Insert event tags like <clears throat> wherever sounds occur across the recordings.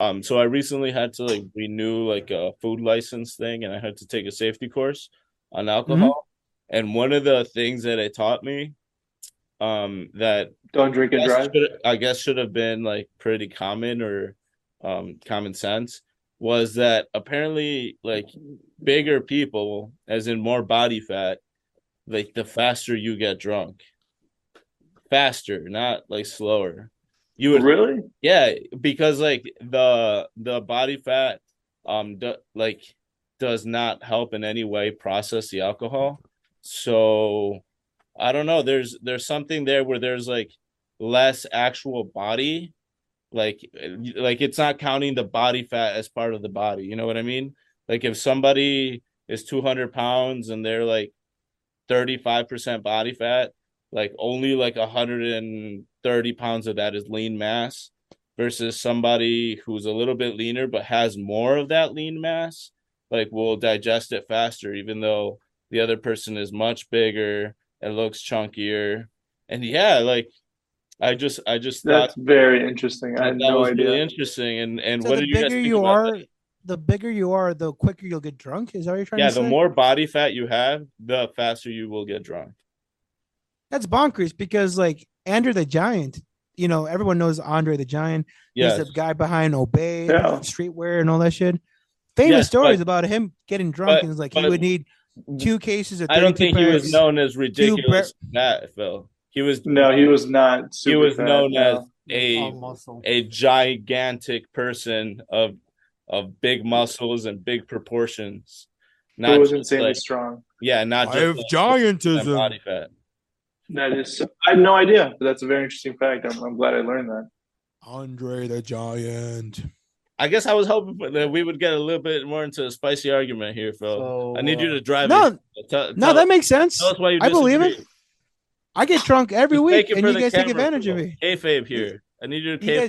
Um, so I recently had to like renew like a food license thing, and I had to take a safety course on alcohol. And one of the things that it taught me, um, that Don't drink and I drive. should- I guess should have been like pretty common or um common sense was that apparently like bigger people, as in more body fat, like the faster you get drunk. Faster, not like slower. You would Really? yeah, because like the the body fat um do, like does not help in any way process the alcohol. So I don't know, there's there's something there where there's like less actual body like like it's not counting the body fat as part of the body, you know what I mean? Like if somebody is 200 pounds and they're like 35% body fat, like only like 130 pounds of that is lean mass versus somebody who's a little bit leaner but has more of that lean mass like will digest it faster even though the other person is much bigger and looks chunkier and yeah like i just i just That's thought very interesting. I had that no was idea. really interesting and and So what the did you guys bigger think you are, that? the bigger you are, the quicker you'll get drunk. Is that what you're trying yeah to say? the more body fat you have the faster you will get drunk That's bonkers because like Andrew the Giant, you know, everyone knows Andre the Giant. yes He's the guy behind Obey, Yeah. Streetwear, and all that shit. Famous Yes, stories but- about him getting drunk, but- and it's like but- he would need two cases of. i don't 32 think he was known as ridiculous fat phil he was No, he was not. Super he was fat, known no. as a a gigantic person of of big muscles and big proportions. He Not was insanely like, strong. yeah, not just like, giantism. body fat. That is. I had no idea. But that's a very interesting fact. I'm, I'm glad I learned that. Andre the Giant. I guess I was hoping for- that we would get a little bit more into a spicy argument here, Phil. So, I need you uh, to drive No, it. Tell, no, tell- that makes sense. tell us why you I believe it. I get drunk every week, and you guys take camera, advantage of Phil. me. Kayfabe here. I need you to You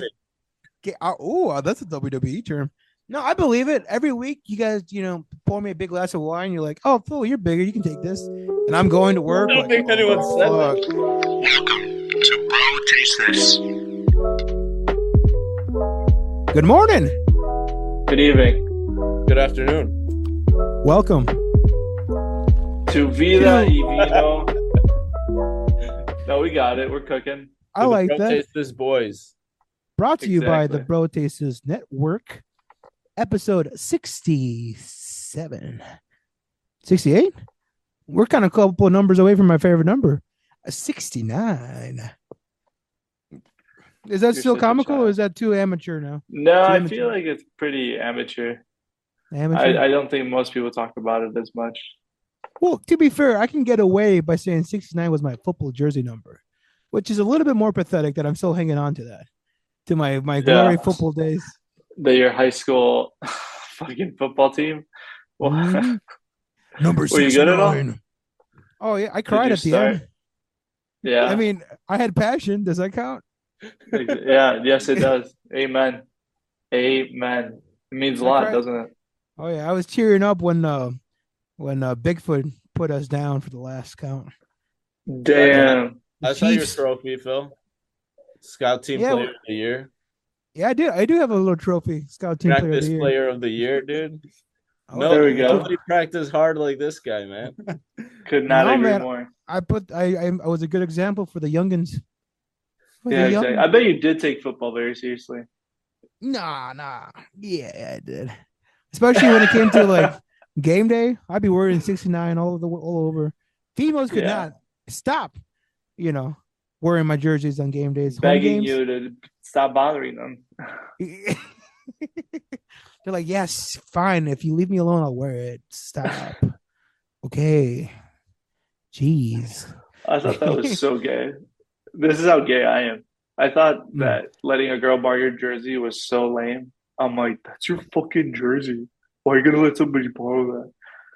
guys- oh, that's a WWE term. No, I believe it. Every week, you guys, you know, pour me a big glass of wine. You're like, "Oh, Phil, you're bigger. You can take this." And I'm going to work. I don't like, think anyone "Oh, said fuck." Welcome to Bro Taste This. Good morning. Good evening Good afternoon. Welcome. to Vida Two. y Vino. no, we got it. We're cooking. I To the like Bro that. Taste This boys. Brought to you by the Exactly. Bro Tasters Network, episode 67. 68? We're kind of a couple numbers away from my favorite number. 69. Is that You're still comical or is that too amateur now? No, I amateur. feel like it's pretty amateur. Amateur? I, I don't think most people talk about it as much. well, to be fair, I can get away by saying 69 was my football jersey number, which is a little bit more pathetic that I'm still hanging on to that, to my, my glory Yeah. football days. That your high school <laughs> fucking football team. Well, <laughs> Mhm. Number Were you good at all? Oh, yeah. I cried you at the start? end. yeah, I mean, I had passion. Does that count? <laughs> yeah, yes, it does. Amen. Amen. It means a lot, doesn't it? Oh yeah, I was cheering up when uh when uh Bigfoot put us down for the last count. Damn. I saw your trophy, Phil. Scout team Yeah, player of the year. Yeah, I do. I do have a little trophy, Scout Team Player of Practice the Year. player of the year, <laughs> dude. Oh, no, there we go. Nobody practiced hard like this guy, man. <laughs> Could not No, agree man. more. I put. I, I I was a good example for the youngins. For Yeah, the young- exactly. I bet you did take football very seriously. Nah, nah. Yeah, I did. Especially when it came to like <laughs> game day, I'd be wearing sixty nine all over the all over. Females could Yeah. not stop, you know, wearing my jerseys on game days. Begging games, you to stop bothering them. <laughs> They're like, yes, fine. If you leave me alone, I'll wear it. Stop. <laughs> okay. Jeez. I thought that was so gay. This is how gay I am. I thought Mm. that letting a girl borrow your jersey was so lame. I'm like, that's your fucking jersey. Why are you gonna let somebody borrow that?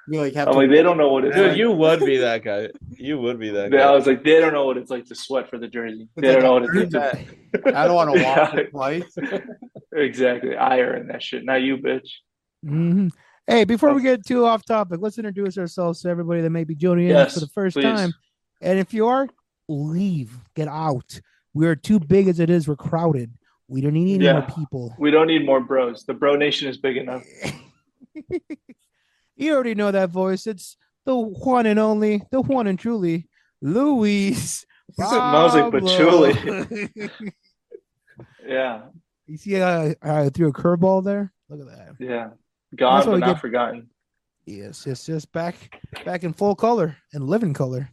You like have I'm to like, they don't know what it's Dude, like. you would be <laughs> that guy. You would be that guy. I was like, they don't know what it's like to sweat for the jersey. It's They like don't know a what it's like to <laughs> I don't want to walk Yeah. it twice. <laughs> Exactly. I earn that shit. Not you, bitch. Mhm. Hey, before we get too off topic, let's introduce ourselves to everybody that may be joining us for the first please. time. And if you are, leave, get out. We are too big as it is. We're crowded. We don't need any Yeah. more people. We don't need more bros. The bro nation is big enough. You already know that voice. It's the one and only, the one and truly, Luis. Smells like patchouli. <laughs> Yeah, you see how I threw a curveball there? Look at that. yeah. God, but not get- forgotten. Yes, yes, yes. Back, back in full color and living color.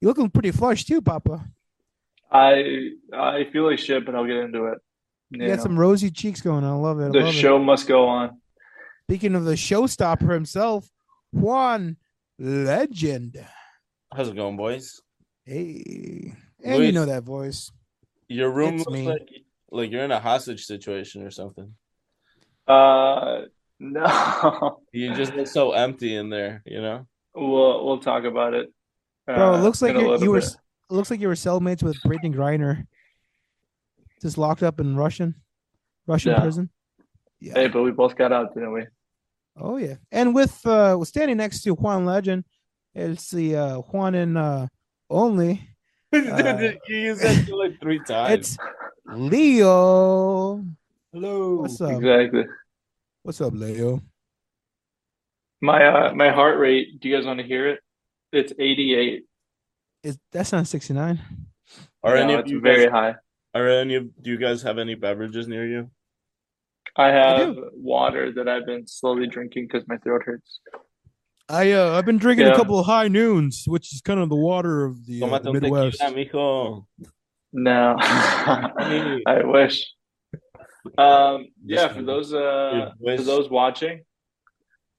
You're looking pretty flush too, Papa. I I feel like shit, but I'll get into it. You You got some rosy cheeks going. on. I love it. I the love it. show must go on. Speaking of the showstopper himself, Juan Legend. How's it going, boys? Hey, and you know that voice. Your room It's looks me. like like you're in a hostage situation or something. Uh, no, <laughs> You just look so empty in there, you know? we'll we'll talk about it. Bro, it uh, looks like you were. It looks like you were cellmates with Brittney Griner. Just locked up in Russian, Russian Yeah. prison. Yeah. Hey, but we both got out, didn't we? Oh yeah, and with uh standing next to Juan Legend, it's the uh Juan and uh only. <laughs> Uh, you used that like three times. It's Leo. Hello. What's up? Exactly. What's up, Leo? My uh my heart rate. Do you guys want to hear it? It's 88. Is that's not sixty nine? Are any of it's you very guys, high. are any of do you guys have any beverages near you? I I have water that I've been slowly drinking because my throat hurts. I uh I've been drinking Yeah. a couple of high noons, which is kind of the water of the, uh, the Midwest. tequila, mijo. No, <laughs> I wish. Um, yeah, for those uh, Your for those watching,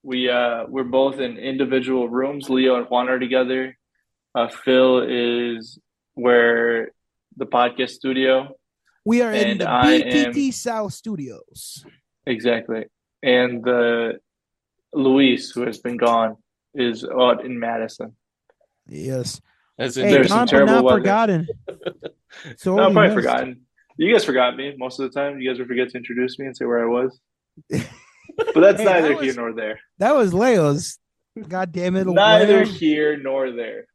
we uh, we're both in individual rooms. Leo and Juan are together. Uh, Phil is where the podcast studio We are in the I BTT South Studios. exactly, and uh, Luis, who has been gone, is out in Madison. Yes. As Hey, There's some terrible not weather. forgotten. So No, I've probably missed. forgotten. You guys forgot me most of the time. You guys would forget to introduce me and say where I was. <laughs> But that's Hey, neither that here was- nor there. That was Leo's. God damn it. Neither Leo. here nor there.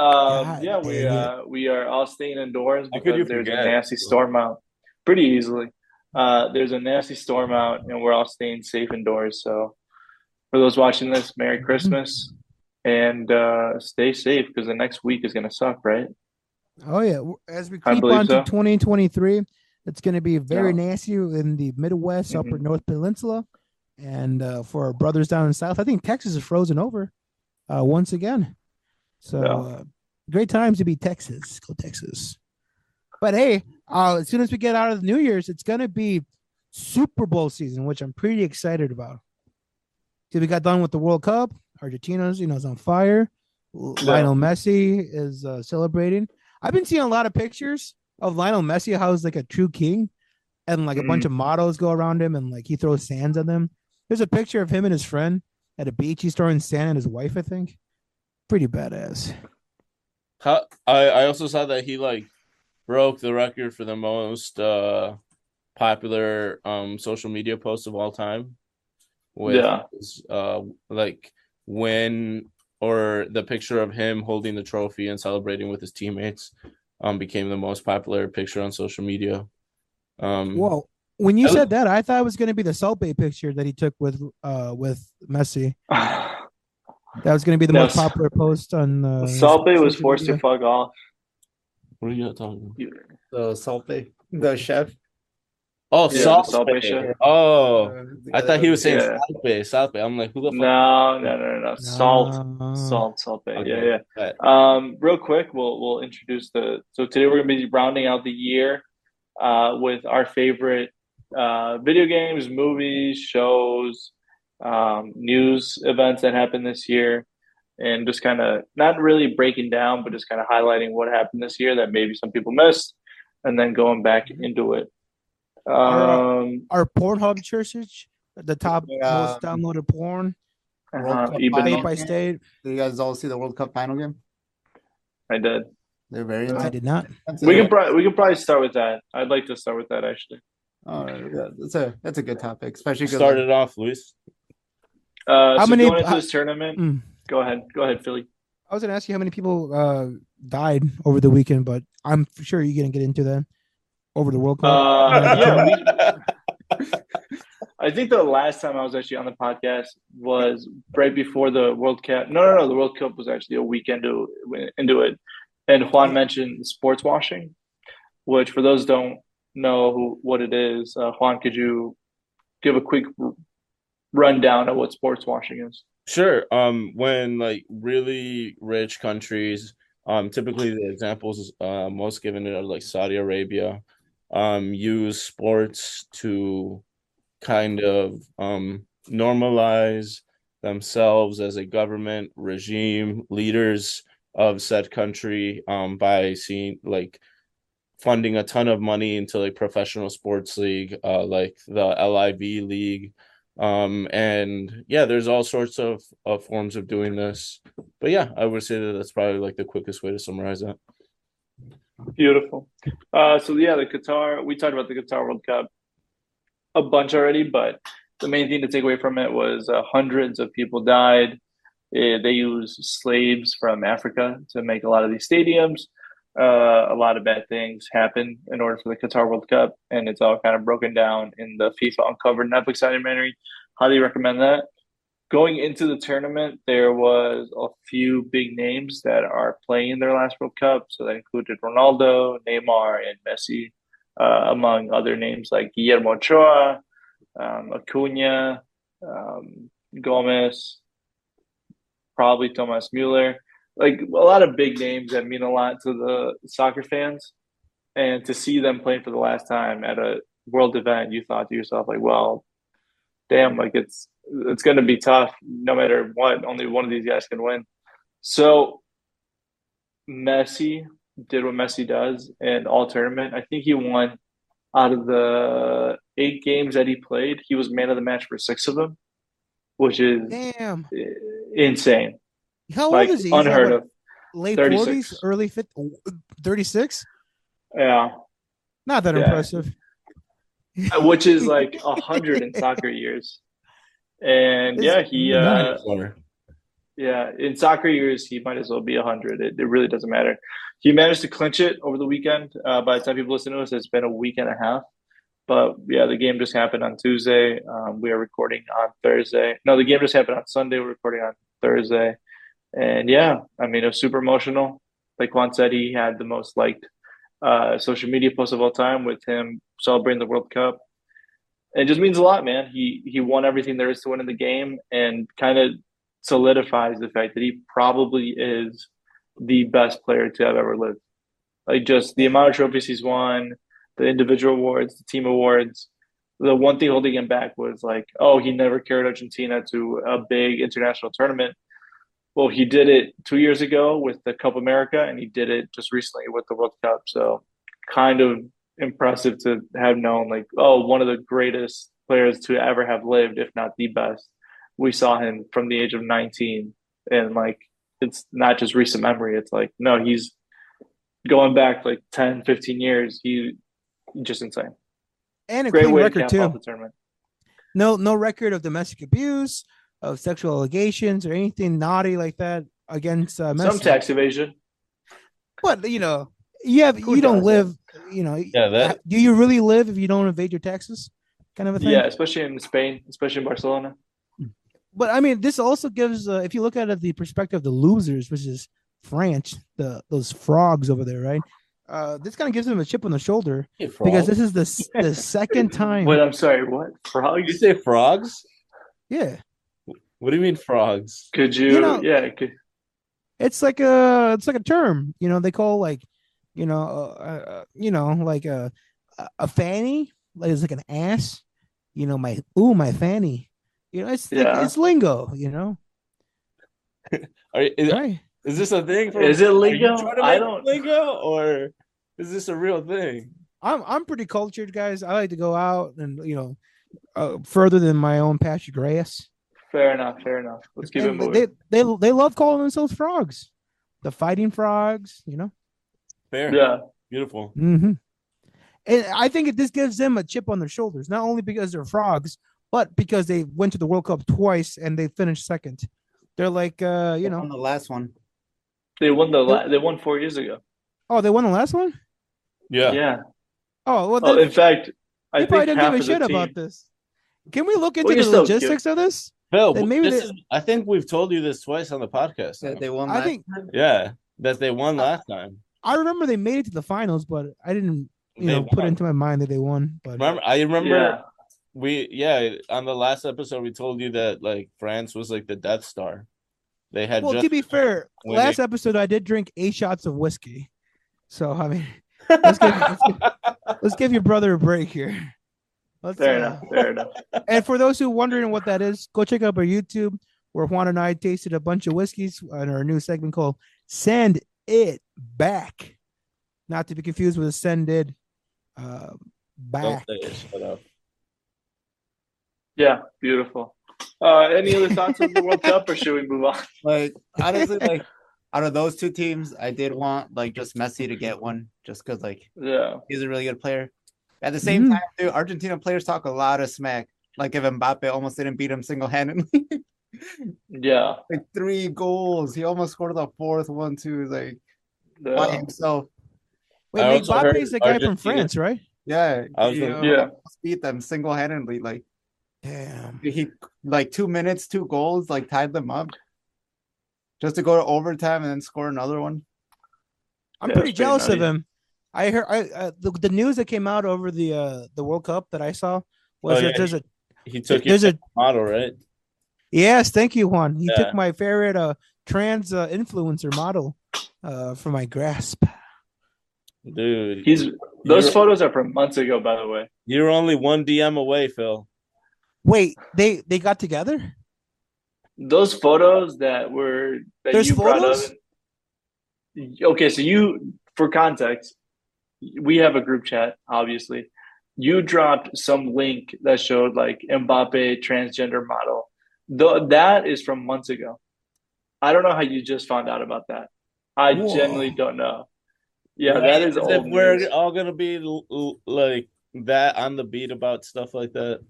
Um, yeah, we uh, we are all staying indoors How could because there's a nasty storm out. Pretty easily. Uh, there's a nasty storm out, and we're all staying safe indoors. So, for those watching this, Merry Mm-hmm. Christmas, and uh, stay safe because the next week is gonna suck, right? Oh yeah. As we keep on so. to 2023, it's going to be very Yeah. nasty in the Midwest, Upper Mhm. North Peninsula, and uh, for our brothers down in the South, I think Texas is frozen over uh, once again. So Yeah. uh, great times to be Texas. Go Texas. But hey, uh, as soon as we get out of the New Year's, it's going to be Super Bowl season, which I'm pretty excited about. So we got done with the World Cup. Argentina's, you know, is on fire. Lionel Messi is uh, celebrating. I've been seeing a lot of pictures of Lionel Messi, how he's like a true king, and like a bunch of models go around him, and like he throws sands at them. There's a picture of him and his friend at a beach. He's throwing sand at his wife, I think. Pretty badass. How I, I also saw that he like broke the record for the most uh popular um social media post of all time. With Yeah. his, uh like when or the picture of him holding the trophy and celebrating with his teammates um became the most popular picture on social media. Um Whoa. When you That said that, I thought it was going to be the Salt Bae picture that he took with uh with Messi. <laughs> That was going to be the No, most popular post on. Uh, Salt Bae was social forced to fuck off. what are you talking about? The Salt Bae, the chef. Oh, Yeah, Salt the Salt Bae Bay. Oh, Uh, I thought he was saying Yeah. South Bay, South Bay. I'm like, who the fuck? No, no, no, no, no. Salt, salt, Salt Bae. Okay. Yeah, yeah. Right. Um, real quick, we'll we'll introduce the. So today we're gonna be rounding out the year, uh, with our favorite uh video games, movies, shows, um, news events that happened this year, and just kind of not really breaking down, but just kind of highlighting what happened this year that maybe some people missed, and then going back into it. Um, Our Pornhub search, the top Yeah. most downloaded porn, World uh, Cup Eben- state by state. Did you guys all see the World Cup final game? I did. They're very I did not. We can probably we can probably start with that. I'd like to start with that actually. All right, yeah, that's a that's a good topic, especially because Started off, Luis. Uh, How so many- going into how- this tournament? Mm. Go ahead, go ahead, Philly. I was going to ask you how many people uh, died over the weekend, but I'm sure you're going to get into that. over the World Cup? Uh, <laughs> yeah, we, I think the last time I was actually on the podcast was right before the World Cup. No, no, no. The World Cup was actually a week into into it, and Juan mentioned sports washing, which for those who don't know who, what it is, uh, Juan, could you give a quick r- rundown of what sports washing is? Sure. Um, when like really rich countries, um, typically the examples uh most given are like Saudi Arabia, um, use sports to kind of um normalize themselves as a government regime, leaders of said country, um, by seeing like funding a ton of money into like professional sports league, uh, like the LIV league um and yeah there's all sorts of, of forms of doing this but yeah i would say that that's probably like the quickest way to summarize that Beautiful. Uh, so yeah, the Qatar. We talked about the Qatar World Cup a bunch already, but the main thing to take away from it was uh, hundreds of people died. Eh, they use slaves from Africa to make a lot of these stadiums. Uh, a lot of bad things happen in order for the Qatar World Cup, and it's all kind of broken down in the FIFA Uncovered Netflix documentary. Highly recommend that. Going into the tournament, there was a few big names that are playing their last World Cup. So that included Ronaldo, Neymar, and Messi, uh, among other names like Guillermo Ochoa, um, Acuna, um, Gomez, probably Thomas Mueller. Like a lot of big names that mean a lot to the soccer fans. And to see them playing for the last time at a world event, you thought to yourself, like, well, damn, like it's it's going to be tough no matter what. Only one of these guys can win. So Messi did what Messi does in all tournament. I think he won out of the eight games that he played. He was man of the match for six of them, which is Damn. insane, How like old is he? He's unheard what, of. Late forties, early 50s, 36? Yeah, Not that Yeah. impressive. which is like <laughs> a hundred in soccer years. And yeah, he uh, Dinosaur. Yeah, in soccer years, he might as well be 100. It, it really doesn't matter. He managed to clinch it over the weekend. Uh, by the time people listen to us, it's been a week and a half. But yeah, the game just happened on Tuesday. Um, we are recording on Thursday. No, the game just happened on Sunday. We're recording on Thursday. And yeah, I mean, it was super emotional. Like Juan said, he had the most liked uh, social media post of all time with him celebrating the World Cup. It just means a lot, man. He he won everything there is to win in the game, and kind of solidifies the fact that he probably is the best player to have ever lived. Like just the amount of trophies he's won, the individual awards, the team awards. The one thing holding him back was like, oh, he never carried Argentina to a big international tournament. Well, he did it two years ago with the Copa America, and he did it just recently with the World Cup. So, kind of impressive to have known, like, oh, one of the greatest players to ever have lived, if not the best. We saw him from the age of 19, and like, it's not just recent memory. It's like, no, he's going back like 10, 15 years. He just insane. And a Great clean way to record too. the tournament. No, no record of domestic abuse, of sexual allegations, or anything naughty like that against uh, Some tax evasion. But you know, you have Who you don't doesn't? live. You know, Yeah, that- do you really live if you don't evade your taxes? Kind of a thing. Yeah, especially in Spain, especially in Barcelona. But I mean, this also gives, uh, if you look at it the perspective of the losers, which is France, the those frogs over there, right? Uh, this kind of gives them a chip on the shoulder Hey, because this is the the second <laughs> time. Wait, I'm sorry. What Did you say frogs? Yeah, What do you mean frogs? Could you? You know- yeah. Could, it's like a it's like a term. You know, they call like, you know, uh, uh, you know, like a a- a fanny, like it's like an ass. You know, my ooh, my fanny. You know, it's Yeah. it's lingo. You know, <laughs> Are, is, right? is this a thing? For, Is it are lingo? I don't- lingo, or is this a real thing? I'm I'm pretty cultured, guys. I like to go out and you know, uh, further than my own patch of grass. Fair enough. Fair enough. Let's keep it And moving. they they they love calling themselves frogs, the fighting frogs. You know. Fair. yeah. Beautiful. Mm-hmm. And I think it, this gives them a chip on their shoulders, not only because they're frogs, but because they went to the World Cup twice and they finished second. They're like, uh, you know on know, the last one. They won the la- they won four years ago. oh, they won the last one. Yeah. Yeah. Oh well, Oh, in fact, I you probably think don't give a shit team, about this. Can we look into Well, the you're logistics of this? Phil, Then maybe this they- is, I think we've told you this twice on the podcast. That they won. I last think time. yeah, that they won last time. I remember they made it to the finals, but I didn't, you They know, put won. into my mind that they won. But Remember, I remember Yeah. we yeah on the last episode we told you that like France was like the Death Star. They had well, just to be fair, winning. last episode I did drink eight shots of whiskey, so I mean, let's give let's give, <laughs> let's give your brother a break here. Let's, Fair uh, enough. Fair enough. <laughs> And for those who wondering what that is, go check out our YouTube where Juan and I tasted a bunch of whiskeys on our new segment called "Send It Back," not to be confused with "Send It uh, Don't Back." say it, shut up. Yeah, beautiful. Uh, any other thoughts on the World Cup, or should we move on? <laughs> Like honestly, like out of those two teams, I did want like just Messi to get one, just because like Yeah, he's a really good player. At the same Mhm. time, too, Argentina players talk a lot of smack. Like if Mbappe almost didn't beat him single handedly, <laughs> yeah, like three goals, he almost scored the fourth one too. Like by himself. Wait, I Mbappe is the guy from France, right? Yeah, I was he, gonna- uh, Yeah. almost beat them single handedly. Like Damn. he like two minutes, two goals, like tied them up. Just to go to overtime and then score another one. I'm Yeah, pretty it's pretty jealous of him. I heard I, uh, the the news that came out over the uh the World Cup that I saw was Oh, that yeah. there's a He took there's your a model, right? yes, thank you, Juan. He Yeah. took my favorite uh trans uh, influencer model uh for my grasp. Dude, He's those photos are from months ago, by the way. you're only one DM away, Phil. Wait, they they got together? Those photos that were that There's you brought photos? up. Okay, so you, for context, we have a group chat. Obviously, you dropped some link that showed like Mbappe transgender model. Though that is from months ago. I don't know how you just found out about that. I Whoa. genuinely don't know. Yeah, Right? that is As old if we're news. all gonna be l- l- like that on the beat about stuff like that.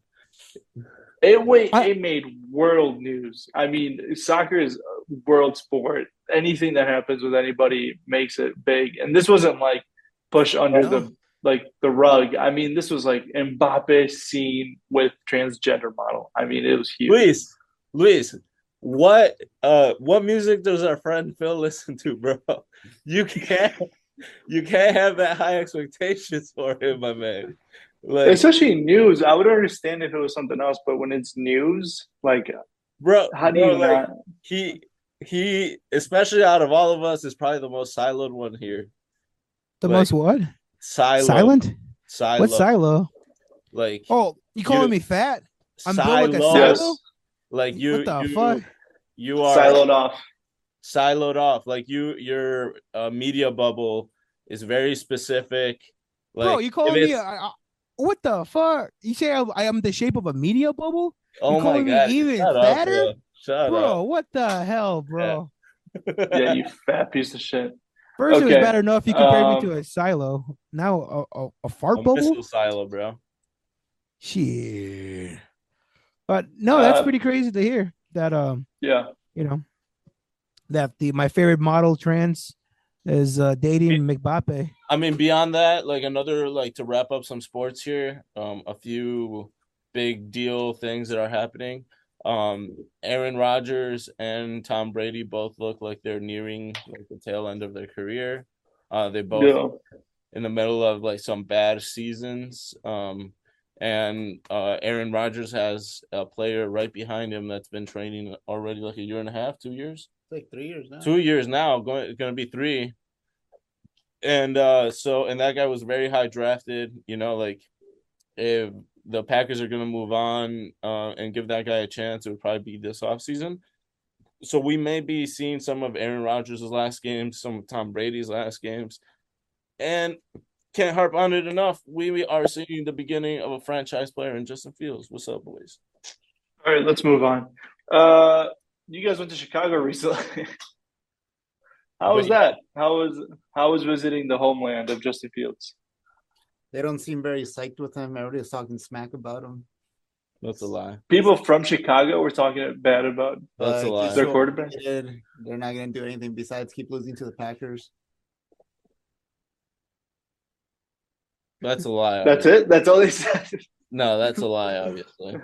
It wait, I- it made world news. I mean, soccer is a world sport. Anything that happens with anybody makes it big. And this wasn't like push under No. the like the rug. I mean, this was like Mbappe seen with transgender model. I mean, it was huge. Luis, Luis, what uh what music does our friend Phil listen to, bro? <laughs> You can't you can't have that high expectations for him, my man. Like Especially news. I would understand if it was something else, but when it's news, like bro, how do bro, you like, not? he he especially out of all of us is probably the most siloed one here. The Like, most what? Silo, Silent? silo, What silo? like Oh, you calling You- me fat? I'm built like a Yes. silo? like you, What the you, fuck? you are Siloed off. siloed off. Like you, your uh, media bubble is very specific. Like, Bro, you if calling me? it's- I, I, what the fuck? You say I, I am the shape of a media bubble, Oh my calling me god! even shut up, bro. Shut bro? What the hell, bro? up. Yeah, <laughs> you fat piece of shit. First, it was Okay, bad enough you compared me um, to a silo. Now a, a, a fart a bubble. missile silo, bro. Shit. But no, that's Uh, pretty crazy to hear that. Um, Yeah. you know, that the my favorite model trans is uh dating McBappe. I mean, beyond that, like another like to wrap up some sports here. Um, a few big deal things that are happening. Um, Aaron Rodgers and Tom Brady both look like they're nearing like the tail end of their career. Uh, they both Yeah. in the middle of like some bad seasons. Um, and uh, Aaron Rodgers has a player right behind him that's been training already like a year and a half, two years, It's like three years now. two years now, going going to be three. And uh, so, and that guy was very high drafted. You know, like if the Packers are going to move on uh, and give that guy a chance, it would probably be this offseason. So we may be seeing some of Aaron Rodgers' last games, some of Tom Brady's last games, and can't harp on it enough. We, we are seeing the beginning of a franchise player in Justin Fields. What's up, boys? All right, let's move on. Uh, you guys went to Chicago recently. <laughs> how was that? How was how was visiting the homeland of Justin Fields? They don't seem very psyched with him. Everybody's talking smack about him. That's a lie. People from Chicago were talking bad about That's a lie. Their quarterback? They're not going to do anything besides keep losing to the Packers. That's a lie. That's obviously. it. That's all they said. No, that's a lie. Obviously.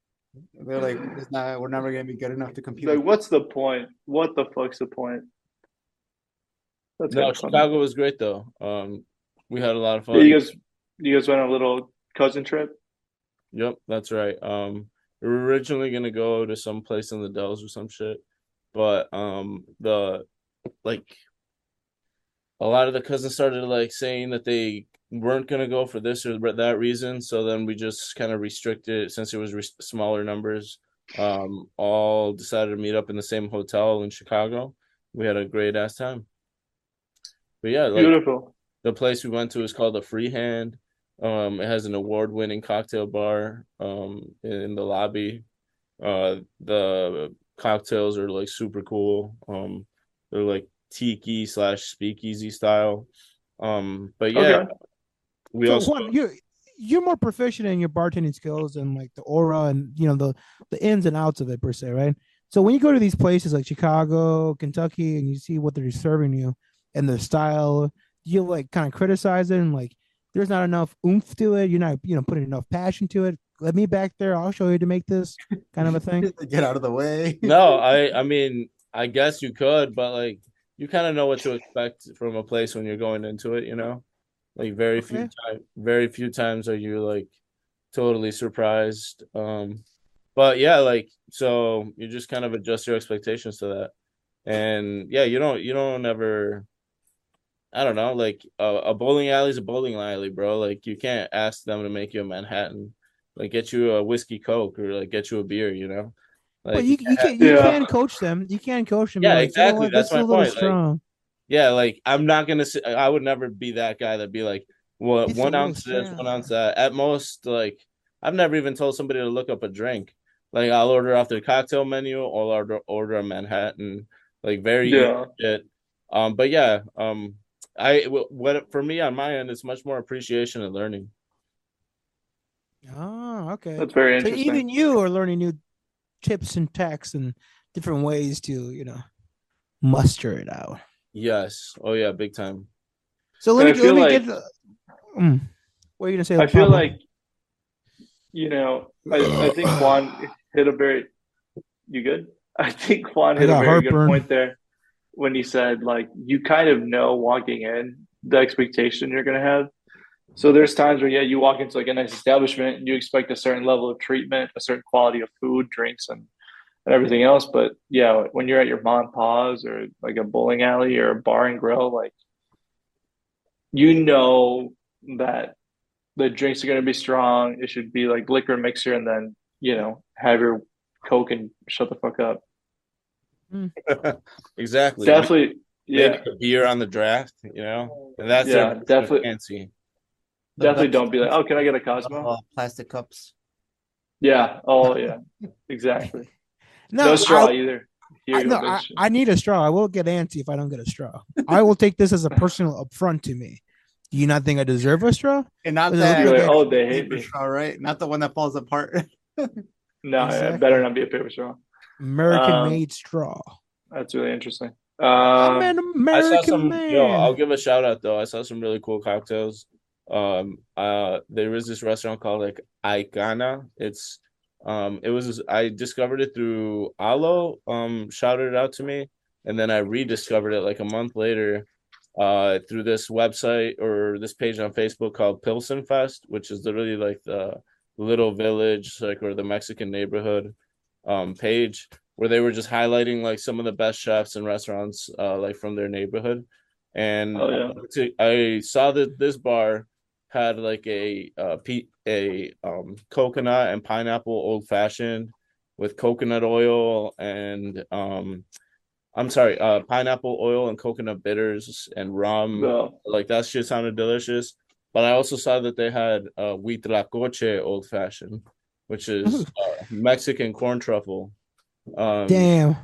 <laughs> They're like, it's not, we're never gonna be good enough to compete. like, with what's the point? What the fuck's the point? That's No, kinda funny. Chicago was great though. Um, we had a lot of fun. Yeah, you guys, you guys went on a little cousin trip. Yep, that's right. Um, we were originally gonna go to some place in the Dells or some shit, but um, the like a lot of the cousins started like saying that they weren't gonna go for this or that reason. So then we just kind of restricted since it was re- smaller numbers. Um, all decided to meet up in the same hotel in Chicago. We had a great ass time. But yeah, like Beautiful. the place we went to is called the Freehand. Um, it has an award-winning cocktail bar um in the lobby. Uh, the cocktails are like super cool. Um, they're like tiki slash speakeasy style. Um, but yeah, Okay. we so also you're you're more proficient in your bartending skills and like the aura and you know the the ins and outs of it per se, right? So when you go to these places like Chicago, Kentucky, and you see what they're serving you and their style, you like kind of criticize it and like there's not enough oomph to it. You're not you know putting enough passion to it. Let me back there. I'll show you to make this kind of a thing. <laughs> Get out of the way. <laughs> no, I I mean, I guess you could, but like you kind of know what to expect from a place when you're going into it, you know? Like very few time, very few times are you like totally surprised. Um but yeah, like so you just kind of adjust your expectations to that. And yeah, you don't you don't ever I don't know, like a, a bowling alley is a bowling alley, bro. Like you can't ask them to make you a Manhattan. Like get you a whiskey coke or like get you a beer, you know? Like but you you can you Yeah. can coach them. You can coach them. Yeah, You're like, you know exactly. what, That's this my a little point, like, strong. Yeah, like I'm not gonna say I would never be that guy that'd be like, well, It's one little ounce this, one ounce that. At most, like I've never even told somebody to look up a drink. Like I'll order off their cocktail menu or order order a Manhattan, like very Yeah. shit. Um, but yeah, um, I what for me on my end, it's much more appreciation and learning. Oh, okay. That's very So interesting. even you are learning new tips and tacks and different ways to, you know, muster it out. Yes. Oh yeah, big time. So let And me let me like- get. the- Mm. What are you gonna say? I feel Pablo? like, you know, I, I think Juan hit a very. You good? <laughs> I think Juan I hit a got very good point there when he said like you kind of know walking in the expectation you're gonna have. So there's times where yeah, you walk into like a nice establishment and you expect a certain level of treatment, a certain quality of food, drinks, and and everything else. But yeah, when you're at your mom and pa's or like a bowling alley or a bar and grill, like you know that the drinks are going to be strong. It should be like liquor mixer, and then you know have your coke and shut the fuck up. <laughs> Exactly. Definitely, yeah, Maybe a beer on the draft, you know, and that's Yeah, definitely. fancy. Definitely don't be like, oh, can I get a are, Cosmo? uh, plastic cups. Yeah. Oh, yeah. Exactly. <laughs> no, No, straw I, either. I, no, I. I need a straw. I will get antsy if I don't get a straw. <laughs> I will take this as a personal affront to me. Do you not think I deserve a straw? And not that looking like, oh, they hate me. straw, right? Not the one that falls apart. No, Exactly. it better not be a paper straw. American Um, made straw. That's really interesting. I'm Um, an I American saw some. man. Yo, I'll give a shout out though. I saw some really cool cocktails. Um, uh, there was this restaurant called like Icana. It's, um, it was I discovered it through Alo. Um, shouted it out to me, and then I rediscovered it like a month later, uh, through this website or this page on Facebook called Pilsen Fest, which is literally like the little village, like or the Mexican neighborhood, um, page where they were just highlighting like some of the best chefs and restaurants uh like from their neighborhood and Oh, yeah. I saw that this bar had like a uh pe- a um coconut and pineapple old fashioned with coconut oil and um I'm sorry uh pineapple oil and coconut bitters and rum no. like that shit sounded delicious but I also saw that they had uh huitlacoche old fashioned which is <laughs> uh, Mexican corn truffle um Damn,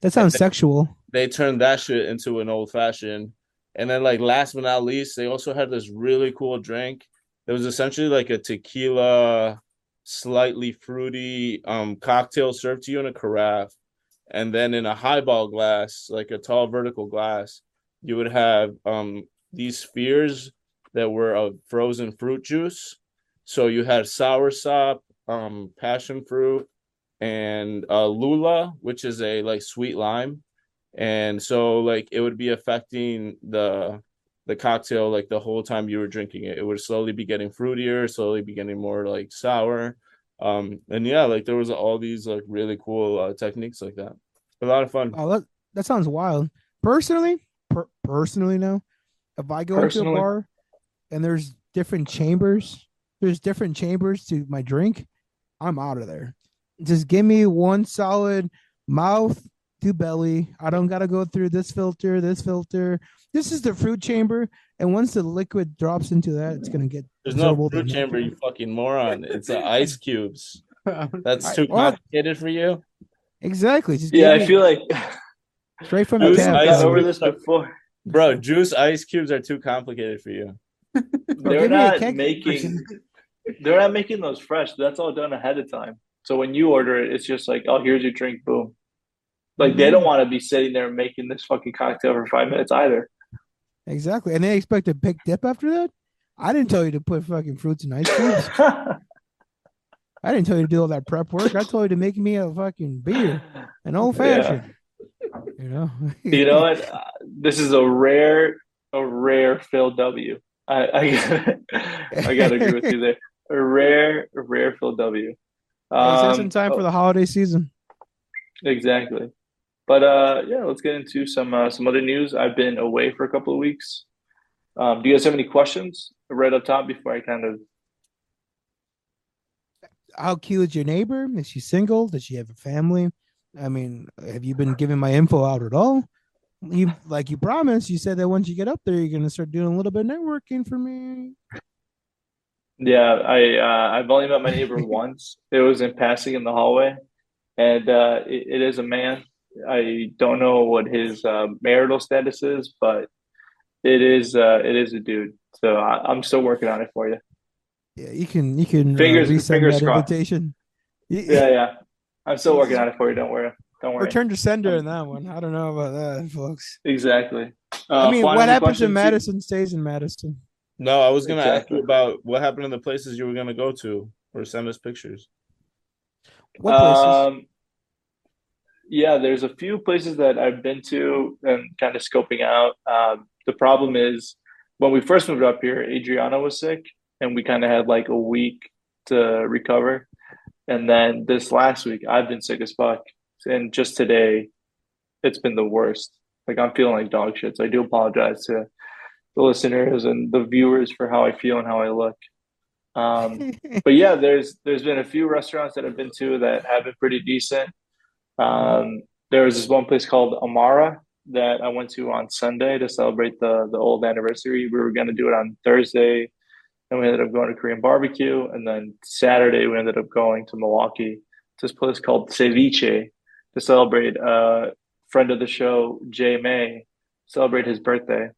that sounds sexual. they turned that shit into an old fashioned. And then, like last but not least, they also had this really cool drink. It was essentially like a tequila, slightly fruity um cocktail served to you in a carafe, and then in a highball glass, like a tall vertical glass, you would have um these spheres that were of frozen fruit juice. So you had sour sop, um, passion fruit, and uh, lula, which is a like sweet lime, and so like it would be affecting the the cocktail like the whole time you were drinking it. It would slowly be getting fruitier, slowly be getting more like sour. Um, and yeah, like there was all these like really cool uh, techniques like that. A lot of fun. Oh, that, that sounds wild. Personally, per- personally, no. If I go into a bar and there's different chambers, there's different chambers to my drink, I'm out of there. Just give me one solid mouth to belly. I don't gotta go through this filter, this filter. This is the fruit chamber, and once the liquid drops into that, it's gonna get There's no absorbed fruit chamber, you fucking moron. It's uh, ice cubes. <laughs> That's I- too what? complicated for you. exactly. Just Yeah, I feel like straight from the Juice, we've ice over this before. Bro, juice ice cubes are too complicated for you. <laughs> They're give me a not making they're not making those fresh. That's all done ahead of time. So when you order it, it's just like, oh, here's your drink, boom. Like they Mm-hmm. don't want to be sitting there making this fucking cocktail for five minutes either. Exactly. And they expect a big dip after that? I didn't tell you to put fucking fruits and ice cubes. <laughs> I didn't tell you to do all that prep work. I told you to make me a fucking beer, an old fashioned. You know. <laughs> you know what? Uh, this is a rare, a rare Phil W. I I gotta, I gotta agree with you there. A rare, rare Phil W. It's just in Um, time for the holiday season. Exactly. But uh yeah, let's get into some uh, some other news. I've been away for a couple of weeks. Um, do you guys have any questions right up top before I kind of How cute is your neighbor? Is she single? Does she have a family? I mean, have you been giving my info out at all? You like you promised. You said that once you get up there, you're gonna start doing a little bit of networking for me. Yeah, I uh, I've only met my neighbor <laughs> once. It was in passing in the hallway, and uh, it, it is a man. I don't know what his uh, marital status is, but it is uh, it is a dude. So I, I'm still working on it for you. Yeah, you can you can uh, Fingers- resend fingers that crossed. invitation. Yeah, yeah. I'm still working on it for you. Don't worry. Don't worry. Return to sender in that one. I don't know about that, folks. Exactly. Uh, I mean, what happens in? Madison stays in Madison. No, I was gonna ask you about what happened in the places you were gonna go to or send us pictures. What places? Um, yeah, there's a few places that I've been to and kind of scoping out. Um, the problem is when we first moved up here, Adriana was sick, and we kind of had like a week to recover. And then this last week, I've been sick as fuck, and just today, it's been the worst. Like I'm feeling like dog shit. So I do apologize to the listeners and the viewers for how I feel and how I look. Um, <laughs> but yeah, there's there's been a few restaurants that I've been to that have been pretty decent. Um, there was this one place called Amara that I went to on Sunday to celebrate the the old anniversary. We were going to do it on Thursday, and we ended up going to Korean barbecue. And then Saturday, we ended up going to Milwaukee to this place called Ceviche to celebrate a friend of the show, Jay May, celebrate his birthday.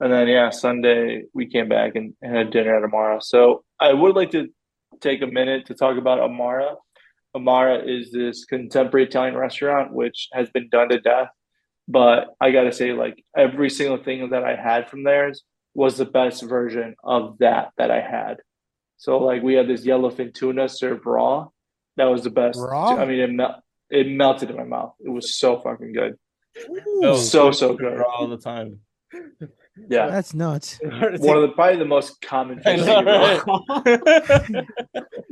And then yeah, Sunday we came back and, and had dinner at Amara. So I would like to take a minute to talk about Amara. Amara is this contemporary Italian restaurant which has been done to death. But I gotta say, like every single thing that I had from theirs was the best version of that that I had. So like we had this yellowfin tuna served raw. That was the best. Raw? I mean, it mel- it melted in my mouth. It was so fucking good. No, So so good. all the time. <laughs> Yeah. That's nuts. One of the probably the most common I fish know, you right?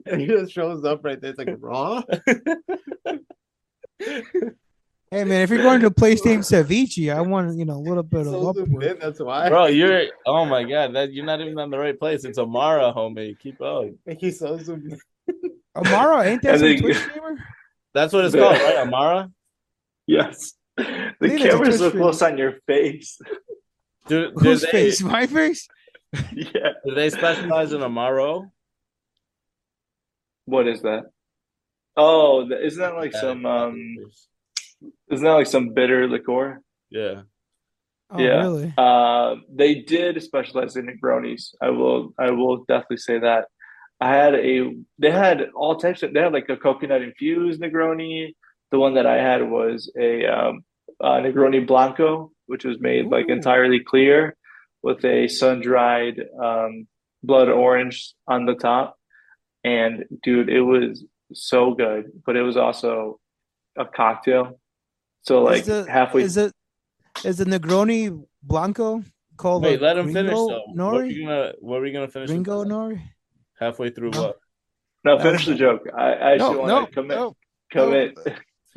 <laughs> He just shows up right there. It's like raw. <laughs> Hey man, if you're going to a place named Ceviche, I want you know a little bit of So zoomed upward. that's why. Bro, you're oh my god, that you're not even on the right place. It's Amara, homie. Keep going. He's so zoomed. Amara, ain't that I some think- Twitch <laughs> streamer? That's what it's Yeah. called, right? Amara? Yes. The think that's a camera's so close on your face. Do, do Whose they face? My face? <laughs> yeah. do they specialize in Amaro? What is that? Oh, isn't that like some um isn't that like some bitter liqueur? Yeah. Oh, Yeah. really? Uh, they did specialize in Negronis. I will I will definitely say that. I had a they had all types of they had like a coconut infused Negroni. The one that I had was a um a Negroni Blanco, which was made like entirely clear with a sun dried um, blood orange on the top. And dude, it was so good, but it was also a cocktail. So like is the, halfway is it is the Negroni Blanco called Wait, let him finish Gringo though. What were Nori? you gonna what were you gonna finish? Ringo? Nori? Halfway through No. what? no, finish the joke. I, I actually No, want no, to commit no. commit.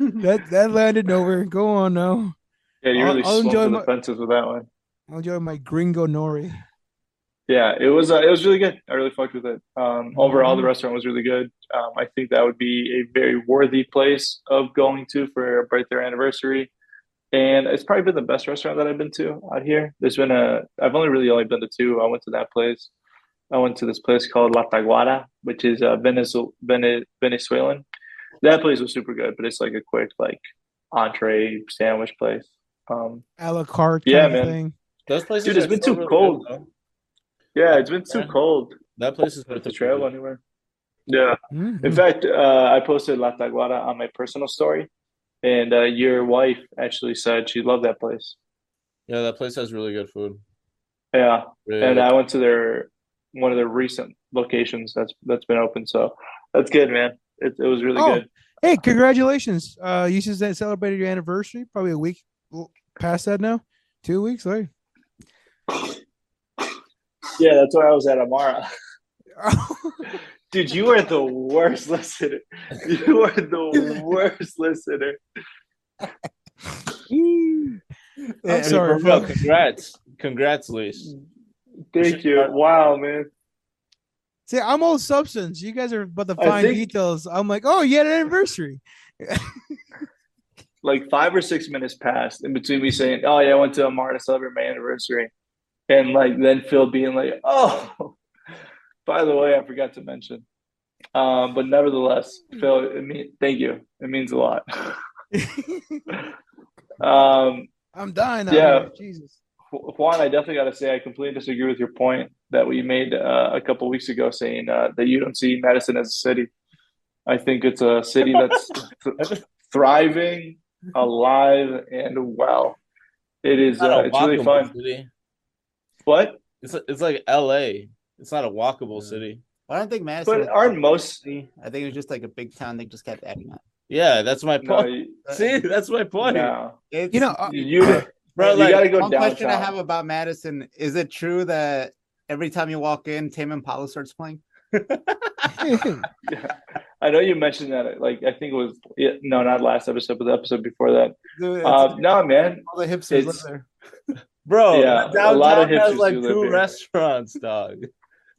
That that landed nowhere. Go on now. Yeah, you really I'll swung enjoy the my- fences with that one. I'll enjoy my Gringo Nori. Yeah, it was uh, it was really good. I really fucked with it. Um, overall, the Mhm. restaurant was really good. Um, I think that would be a very worthy place of going to for a birthday anniversary. And it's probably been the best restaurant that I've been to out here. There's been a I've only really only been to two. I went to that place. I went to this place called La Taguara, which is uh, Venezuel Vene- Venezuelan. That place was super good, but it's like a quick like entree sandwich place. Um, A la carte Yeah, kind of man. thing. Those places Dude, it's are been too really cold. good, yeah, it's been too cold That place is worth to the travel trip. anywhere. Yeah. Mhm. In fact, uh, I posted La Taguara on my personal story, and uh, your wife actually said she loved that place. Yeah, that place has really good food. Yeah, Really and good. I went to their one of their recent locations that's that's been open, so that's good, man. It it was really Oh. good. Hey, congratulations! Uh, you just celebrated your anniversary. Probably a week past that now. Two weeks, right? Yeah, that's where I was at Amara. <laughs> <laughs> Dude, you are the worst listener. You are the worst listener. <laughs> I'm Yeah, sorry. Bro, congrats. Congrats, Luis. Thank you. Wow, man. See, I'm all substance. You guys are about the fine think- details. I'm like, oh, you had an anniversary. <laughs> like five or six minutes passed in between me saying, "Oh yeah, I went to Amar to celebrate my anniversary," and like then Phil being like, "Oh, <laughs> by the way, I forgot to mention." Um, but nevertheless, Phil, it mean, thank you. It means a lot. <laughs> um, I'm dying. Yeah. here. Jesus. Ju- Juan, I definitely got to say I completely disagree with your point that we made uh, a couple weeks ago, saying uh, that you don't see Madison as a city. I think it's a city that's <laughs> th- thriving, alive, and well. It is. It's Uh, it's really fun. city. What? It's it's like L.A. It's not a walkable Yeah. city. I don't think Madison. But aren't most? city. I think it was just like a big town. They just kept adding that. Yeah, that's my No, point. you, <laughs> See, that's my point, no. You know, <laughs> uh, You, bro. you Like, got to go one question I have about Madison is: It true that every time you walk in, Tame Impala starts playing? <laughs> <laughs> I know you mentioned that. Like I think it was yeah, no, not last episode, but the episode before that. Dude, Uh, it's- no, man. all the hipsters live there. <laughs> bro, Yeah, a downtown lot of has like two here. restaurants, dog.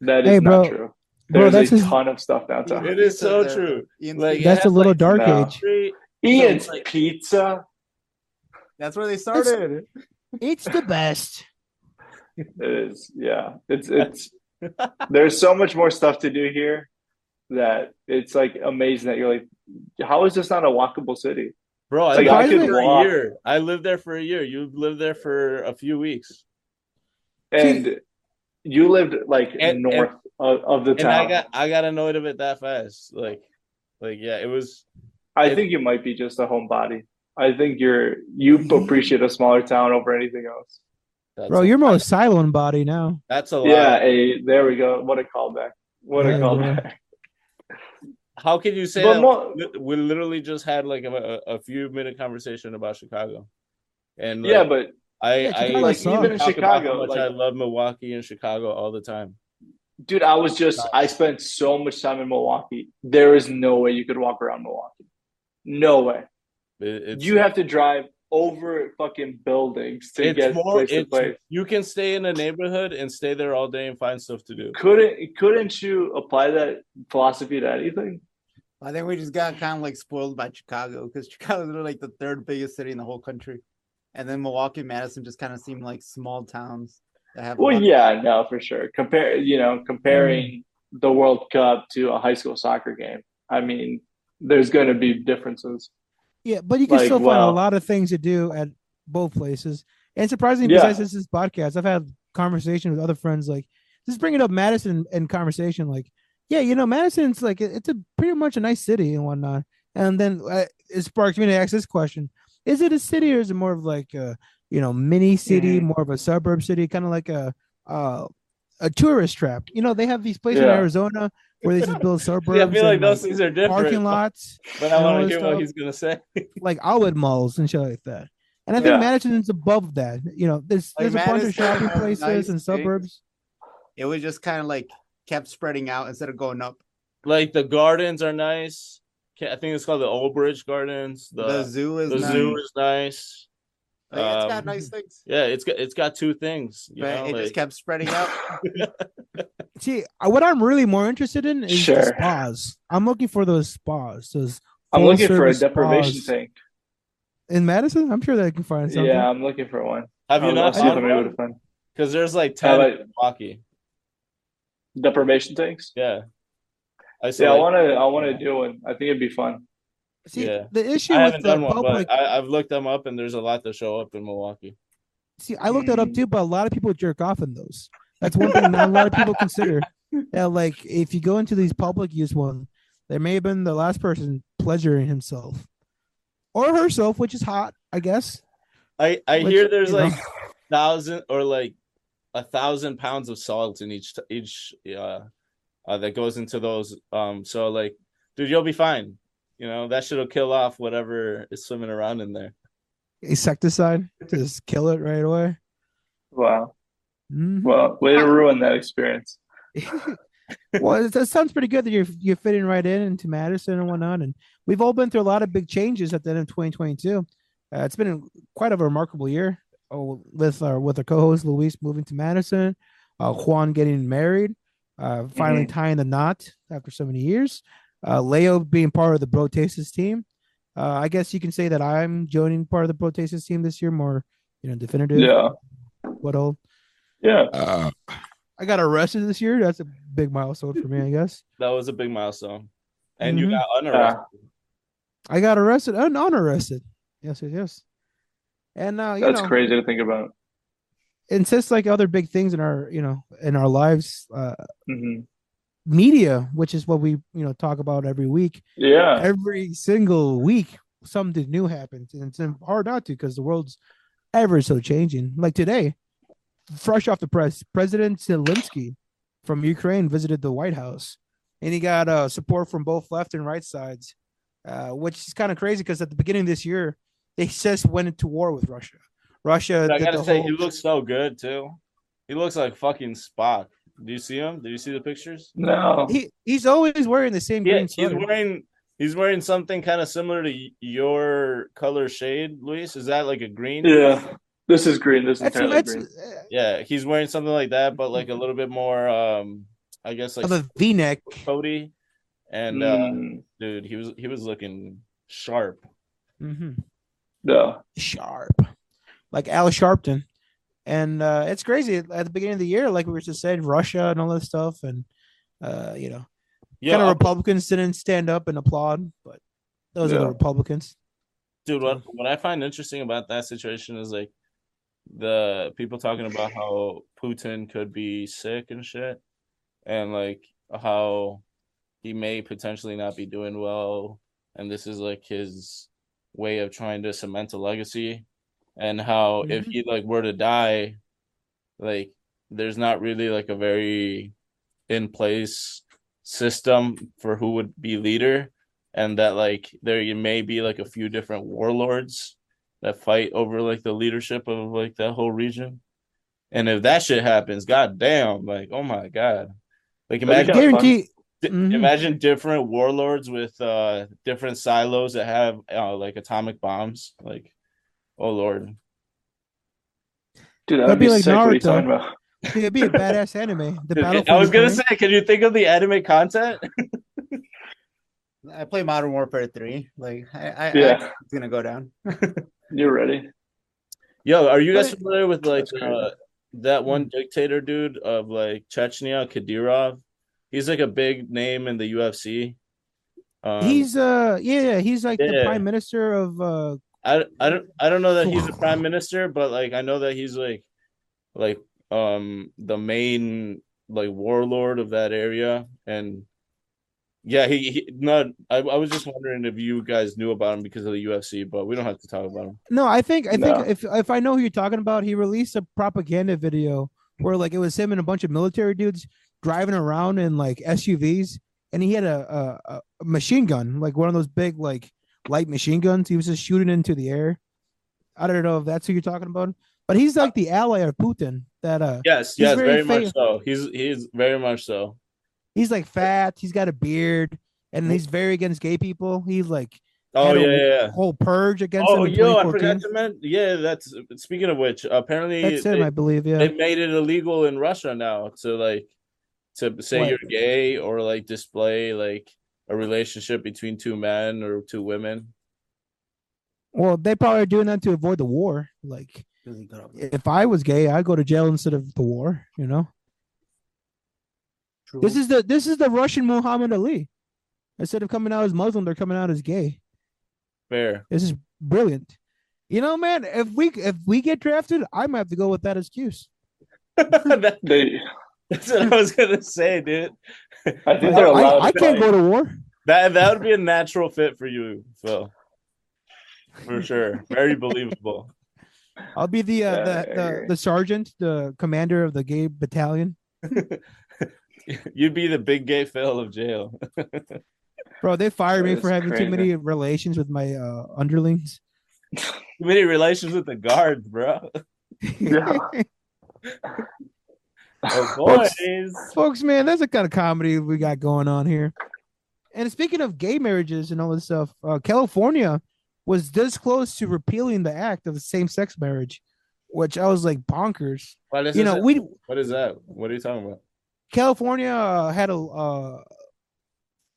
That is Hey, bro. not true. Bro, There's that's a his- ton of stuff downtown. It is so There. true. Like, That's a little like, dark no. age. Street. Ian's like- Pizza. That's where they started. It's the best. It is, yeah. It's it's. There's so much more stuff to do here that it's like amazing that you're like, how is this not a walkable city? Bro, I Like, I lived could there for walk- a year. I lived there for a year. You lived there for a few weeks. And you lived like And- north of, of the And town. I got I got annoyed of it that fast. Like like yeah, it was I it- think you might be just a homebody. I think you're you mm-hmm. appreciate a smaller town over anything else. that's Bro, a, you're more silent body now. that's a lot. Yeah, a there we go. What a callback. What a Yeah, callback. How can you say But that? mo- we- we literally just had like a, a few minute conversation about Chicago. And like, Yeah, but I Yeah, I Chicago like sucks. even in talk about how Chicago, much like I love Milwaukee and Chicago all the time. dude, I was just I spent so much time in Milwaukee. There is no way you could walk around Milwaukee. No way. It- it's, You have to drive over fucking buildings to it's get more place to place. you can stay in a neighborhood and stay there all day and find stuff to do. Couldn't couldn't you apply that philosophy to anything? I think we just got kind of like spoiled by Chicago because <laughs> Chicago's literally like the third biggest city in the whole country. And then Milwaukee and Madison just kind of seem like small towns that have Well, lot- yeah, no, for sure. Compare, you know, comparing mm-hmm. the World Cup to a high school soccer game. I mean, there's going to be differences. Yeah, but you can Like, still find a lot of things to do at both places. And surprisingly, Yeah. besides this podcast, I've had conversation with other friends like just bringing up Madison in conversation. Like, yeah, you know, Madison's like it's a pretty much a nice city and whatnot. And then uh, it sparked me to ask this question: Is it a city or is it more of like a you know, mini city, Mhm. more of a suburb city, kind of like a uh, a tourist trap. You know, they have these places in Arizona where they just build suburbs. <laughs> Yeah, I feel like and, those things are different. parking lots, <laughs> But I and all want to this hear what he's gonna say. <laughs> like outlet malls and shit like that. And I think Yeah. Madison's above that. You know, there's Like there's a bunch of shopping places nice and things. suburbs. It was just kind of like kept spreading out instead of going up. Like the gardens are nice. I think it's called the Olbrich Gardens. The The, zoo is the nice. zoo is nice. Like, it's got nice things. Yeah, it's got it's got two things. You But know, it just kept spreading out. <laughs> <laughs> See, uh, what I'm really more interested in is Sure. spas. I'm looking for those spas. Those I'm looking for a deprivation spas. tank. in Madison. I'm sure that I can find something. Yeah, I'm looking for one. Have you I'll- not I'll see if I'm found one? Because there's like ten I- in Milwaukee. deprivation tanks. Yeah. I saw Yeah, I want to. I want to do one. I think it'd be fun. See, Yeah. the issue I with haven't the one, public. I, I've looked them up, and there's a lot that show up in Milwaukee. See, I looked that up Mm. too, but a lot of people jerk off in those. That's one thing not a lot of people consider. <laughs> Yeah, like if you go into these public use one, there may have been the last person pleasuring himself or herself, which is hot, I guess. I I Which, hear there's you know, like thousand or like a thousand pounds of salt in each each uh, uh that goes into those. Um, so like, dude, you'll be fine. You know that shit'll kill off whatever is swimming around in there. insecticide, just kill it right away. Wow. Mhm. Well, way to ruin that experience. <laughs> well, it, it sounds pretty good that you're you're fitting right in into Madison and whatnot. And we've all been through a lot of big changes at the end of 2022. Uh, it's been quite a remarkable year. Oh, with our with our co-host Luis moving to Madison, uh, Juan getting married, uh, finally tying the knot after so many years. Uh, Leo being part of the Brotasis team. Uh, I guess you can say that I'm joining part of the Brotasis team this year, more you know definitive. Yeah. What all? Yeah. I got arrested this year. That's a big milestone for me, I guess. <laughs> That was a big milestone, and you Mhm. got unarrested. I got arrested and unarrested. Yes, yes, yes. And uh, you That's know, crazy to think about. and since like other big things in our, you know, in our lives, uh, hmm media, which is what we, you know, talk about every week. Yeah. Every single week, something new happens, and it's hard not to because the world's ever so changing. Like today, fresh off the press, President Zelensky from Ukraine visited the White House, and he got uh, support from both left and right sides, uh, which is kind of crazy because at the beginning of this year, they just went into war with Russia. Russia, I gotta say, whole- he looks so good too. He looks like fucking Spock. Do you see him? Do you see the pictures? No. he he's always wearing the same Yeah, green he's wearing he's wearing something kind of similar to your color shade, Luis. Is that like a green? Yeah. This is green. This is That's, entirely that's green. uh, Yeah, he's wearing something like that, but like a little bit more um I guess like of a V-neck. Cody. And uh Mm, dude, he was he was looking sharp. Mm-hmm. no. sharp, like Al Sharpton. And uh, it's crazy. At the beginning of the year, like we were just saying, Russia and all that stuff, and uh, you know, Yeah, kind of Republicans didn't stand up and applaud, but those are the Republicans. dude what what i find interesting about that situation is like the people talking about how putin could be sick and shit and like how he may potentially not be doing well. And this is like his way of trying to cement a legacy and how if he like were to die like there's not really like a very in place system for who would be leader and that like there may be like a few different warlords that fight over like the leadership of like that whole region. And if that shit happens, god damn, like oh my god. Like imagine. Guarantee. di- Mhm. imagine different warlords with uh different silos that have uh, like atomic bombs. Like oh lord. Dude, that That'd be, be like sick. What are you Naruto. talking about? It'd be a badass anime. The <laughs> battle. I was gonna Ukraine. say, can you think of the anime content? I play Modern Warfare 3. Like, I, I, Yeah. I it's gonna go down. <laughs> You're ready. Yo, are you guys familiar with like uh, that one dictator dude of like Chechnya, Kadyrov? He's like a big name in the UFC. Um, He's uh yeah, yeah he's like the prime minister of uh I I don't I don't know that he's a prime minister, but like I know that he's like like um the main like warlord of that area and Yeah, he, he not. I, I was just wondering if you guys knew about him because of the UFC, but we don't have to talk about him. No, I think I No. think if if I know who you're talking about, he released a propaganda video where like it was him and a bunch of military dudes driving around in like SUVs, and he had a a, a machine gun, like one of those big like light machine guns. He was just shooting into the air. I don't know if that's who you're talking about, but he's like the ally of Putin. That uh, Yes, yes, very very, much so. He's he's very much so. he's like fat. He's got a beard, and he's very against gay people. He's like Oh had a yeah, yeah. yeah. whole purge against Oh yo, I 2014. forgot to mention. Yeah, that's speaking of which. Apparently, That's him, they, I believe. Yeah. they made it illegal in Russia now to like to say What? you're gay or like display like a relationship between two men or two women. Well, they probably are doing that to avoid the war. Like, Really good up. if I was gay, I'd go to jail instead of the war. You know, True. this is the this is the Russian Muhammad Ali. Instead of coming out as Muslim, they're coming out as gay. Fair. This is brilliant. You know, man. If we if we get drafted, I might have to go with that excuse. That- <laughs> They, that's what I was gonna say, dude. I think I, they're allowed. I, I can't go to war. That that would be a natural fit for you, Phil. For <laughs> sure. Very believable. I'll be the uh, the, the the sergeant, the commander of the gay battalion. <laughs> You'd be the big gay Phil of jail. <laughs> Bro, they fired me for having crazy. too many relations with my uh, underlings. Too many relations with the guards, bro. Yeah. Oh, <laughs> Folks- boys. folks, man, that's the kind of comedy we got going on here. And speaking of gay marriages and all this stuff, uh, California was this close to repealing the act of same-sex marriage, which I was like bonkers. What is You know, we what is that? What are you talking about? California uh, had a uh,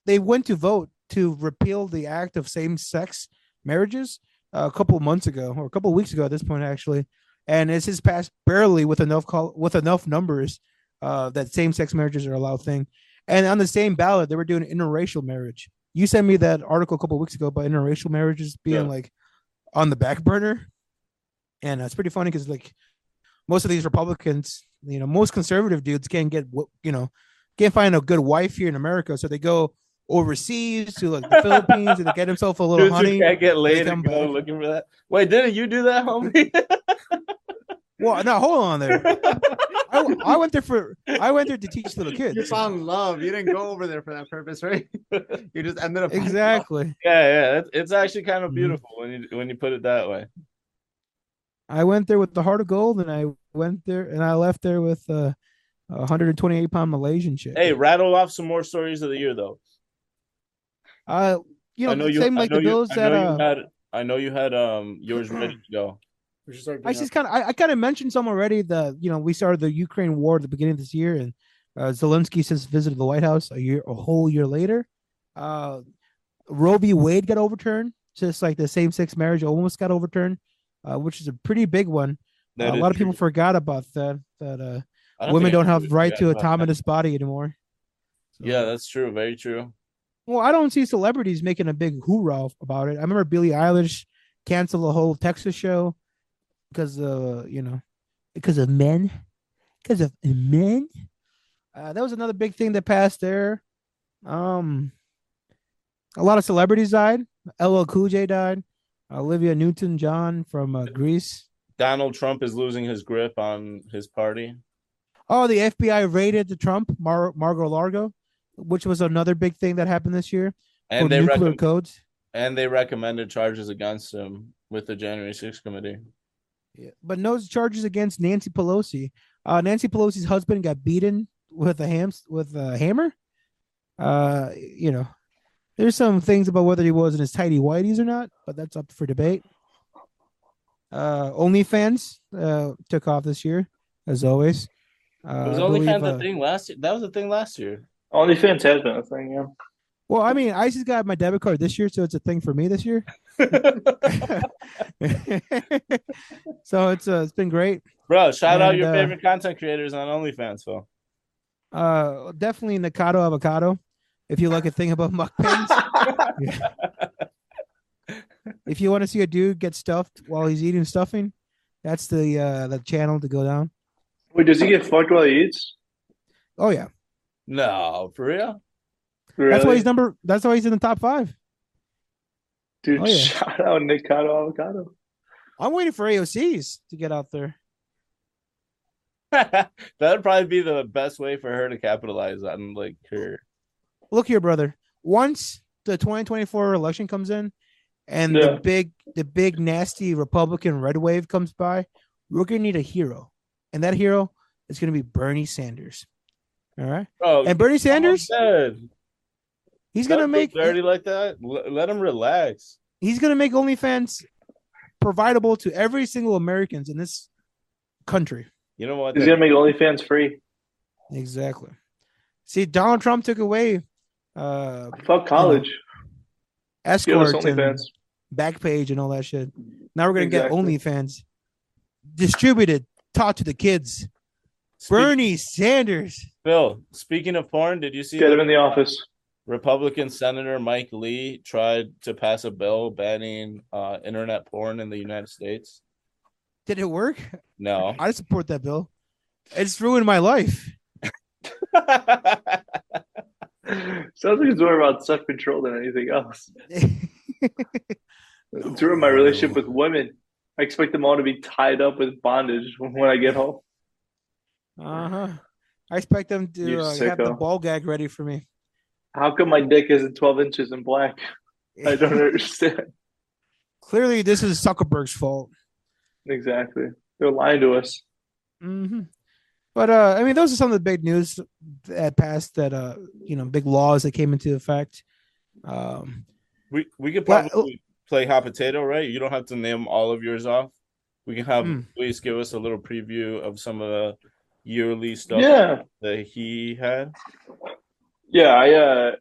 they went to vote to repeal the act of same-sex marriages uh, a couple months ago or a couple weeks ago at this point actually, and it's just passed barely with enough call with enough numbers uh, that same-sex marriages are allowed thing. And on the same ballot, they were doing interracial marriage. You sent me that article a couple of weeks ago about interracial marriages being Yeah. like on the back burner, and uh, it's pretty funny because like most of these Republicans, you know, most conservative dudes can't get, you know, can't find a good wife here in America, so they go overseas to like the Philippines and they get himself a little Dudes who honey. can't get laid come and go back. looking for that. Wait, didn't you do that, homie? <laughs> Well, no, hold on there. I, I went there for I went there to teach little kids. You kids. found love. You didn't go over there for that purpose, right? <laughs> you just ended up. Exactly. yeah, yeah. It's, it's actually kind of Mhm. beautiful when you when you put it that way. I went there with the heart of gold, and I went there and I left there with uh, a 128 pound Malaysian chick. Hey, rattle off some more stories of the year, though. Uh, you know, I know you. same I like know the you- bills I that know uh, had. I know you had um yours <clears throat> ready to go. We should start I just kind of I, I kind of mentioned some already. The you know we started the Ukraine war at the beginning of this year, and uh, Zelensky since visited the White House a year a whole year later. Uh, Roe v. Wade got overturned, just like the same sex marriage almost got overturned, uh, which is a pretty big one. That a is lot of true. people forgot about that. That uh, I women don't have right to a about autonomous body anymore. So- Yeah, that's true. Very true. Well, I don't see celebrities making a big hoorah about it. I remember Billie Eilish canceled the whole Texas show because uh, you know, because of men, because of men. Uh, that was another big thing that passed there. Um, a lot of celebrities died. LL Cool J died. Olivia Newton John from uh, Grease. Donald Trump is losing his grip on his party. Oh, the FBI raided the Trump Mar- Mar-a-Lago, which was another big thing that happened this year And they nuclear recommend codes. and they recommended charges against him with the January 6th committee. Yeah, but no charges against Nancy Pelosi. Uh, Nancy Pelosi's husband got beaten with a ham with a hammer. Uh, you know, there's some things about whether he was in his tidy whities or not, but that's up for debate. Uh, OnlyFans uh took off this year, as always. Uh, It was I only believe, kind of uh, the thing last year. That was the thing last year. OnlyFans has been a thing, yeah. Well, I mean, I just got my debit card this year, so it's a thing for me this year. <laughs> <laughs> so it's uh, it's been great. Bro, shout out your uh, favorite content creators on OnlyFans, Phil. Uh, definitely Nakado avocado. If you like a thing about mukbangs, <laughs> if you want to see a dude get stuffed while he's eating stuffing, that's the uh the channel to go down. Wait, does he get fucked while he eats? Oh yeah, No, for real? That's why he's number. That's why he's in the top five. Dude, Oh, yeah. shout out Nick Cotto Avocado. I'm waiting for AOC's to get out there. <laughs> That'd probably be the best way for her to capitalize on like her. Look here, brother. Once the 2024 election comes in, and Yeah. the big, the big nasty Republican red wave comes by, we're gonna need a hero, and that hero is gonna be Bernie Sanders. All right, Oh, and Bernie Sanders, dead. he's gonna make dirty like that. Let him relax. he's gonna make OnlyFans providable to every single Americans in this country. You know what? He's gonna make OnlyFans free. Exactly. See, Donald Trump took away uh Fuck college. Give us escorts and OnlyFans. Backpage and all that shit. Now we're gonna Exactly. get OnlyFans distributed, taught to the kids. Speak- Bernie Sanders. Phil, speaking of porn, did you see Get him in the office. Republican Senator Mike Lee tried to pass a bill banning uh, internet porn in the United States? Did it work? No. <laughs> I support that bill. It's ruined my life. <laughs> Sounds like it's more about self control than anything else. <laughs> It's ruined my relationship with women. I expect them all to be tied up with bondage when I get home. Uh-huh. I expect them to uh, have the ball gag ready for me. How come my dick isn't 12 inches in black? I don't understand. Clearly, this is Zuckerberg's fault. Exactly. They're lying to us. hmm But uh, I mean, those are some of the big news that passed. That uh, you know, big laws that came into effect. Um, we we could Well, probably play hot potato, right? You don't have to name all of yours off. We can have Hmm. please give us a little preview of some of the yearly stuff Yeah. that he had. Yeah. I, uh,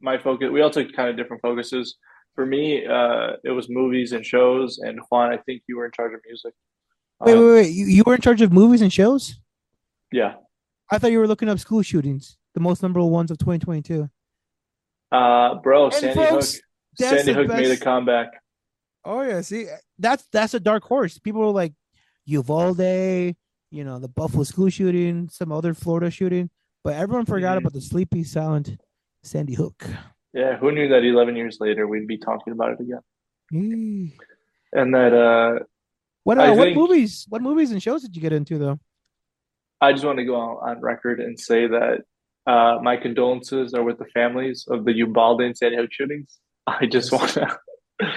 my focus, we all took kind of different focuses. For me, uh, it was movies and shows. And Juan, I think you were in charge of music. wait, Um, wait, wait! You, you were in charge of movies and shows. Yeah. I thought you were looking up school shootings, the most number ones of 2022. Uh, bro, And Sandy folks, Hook. Sandy the Hook made a comeback. Oh yeah, see, that's that's a dark horse. People were like Uvalde, you know, the Buffalo school shooting, some other Florida shooting, but everyone forgot Mhm. about the sleepy, silent Sandy Hook. Yeah. Who knew that 11 years later we'd be talking about it again? Mm. And that, uh, What uh, what movies? What movies and shows did you get into though? I just want to go on, record and say that uh, my condolences are with the families of the Uvalde and Sandy Hook shootings. <laughs> I just want to <laughs>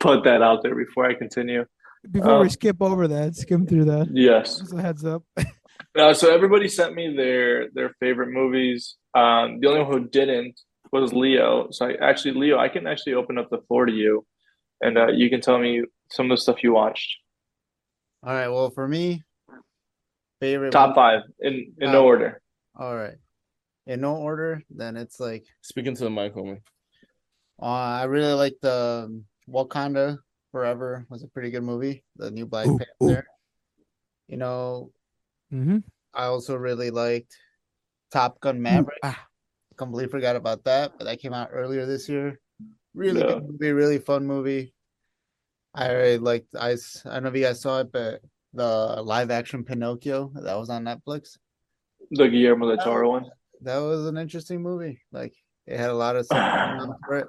put that out there before I continue. Before we Um, skip over that, skim through that. Yes. Just a heads up. <laughs> Uh, so everybody sent me their their favorite movies. Um, the only one who didn't was Leo. So I, actually, Leo, I can actually open up the floor to you, and uh, you can tell me some of the stuff you watched. All right. Well, for me, favorite Top movie- five in in no order. All right. In no order, then it's like Speaking to the mic, homie. uh, I really like the um, Wakanda Forever was a pretty good movie. The new Black Ooh, Panther. You know, Mm-hmm. I also really liked Top Gun Maverick. Ah, Completely forgot about that, but that came out earlier this year. Really Yeah. good movie, really fun movie. I really liked. I s- I don't know if you guys saw it, but the live action Pinocchio that was on Netflix. The Guillermo del Toro one. That was an interesting movie. Like it had a lot of stuff <laughs> going on for it.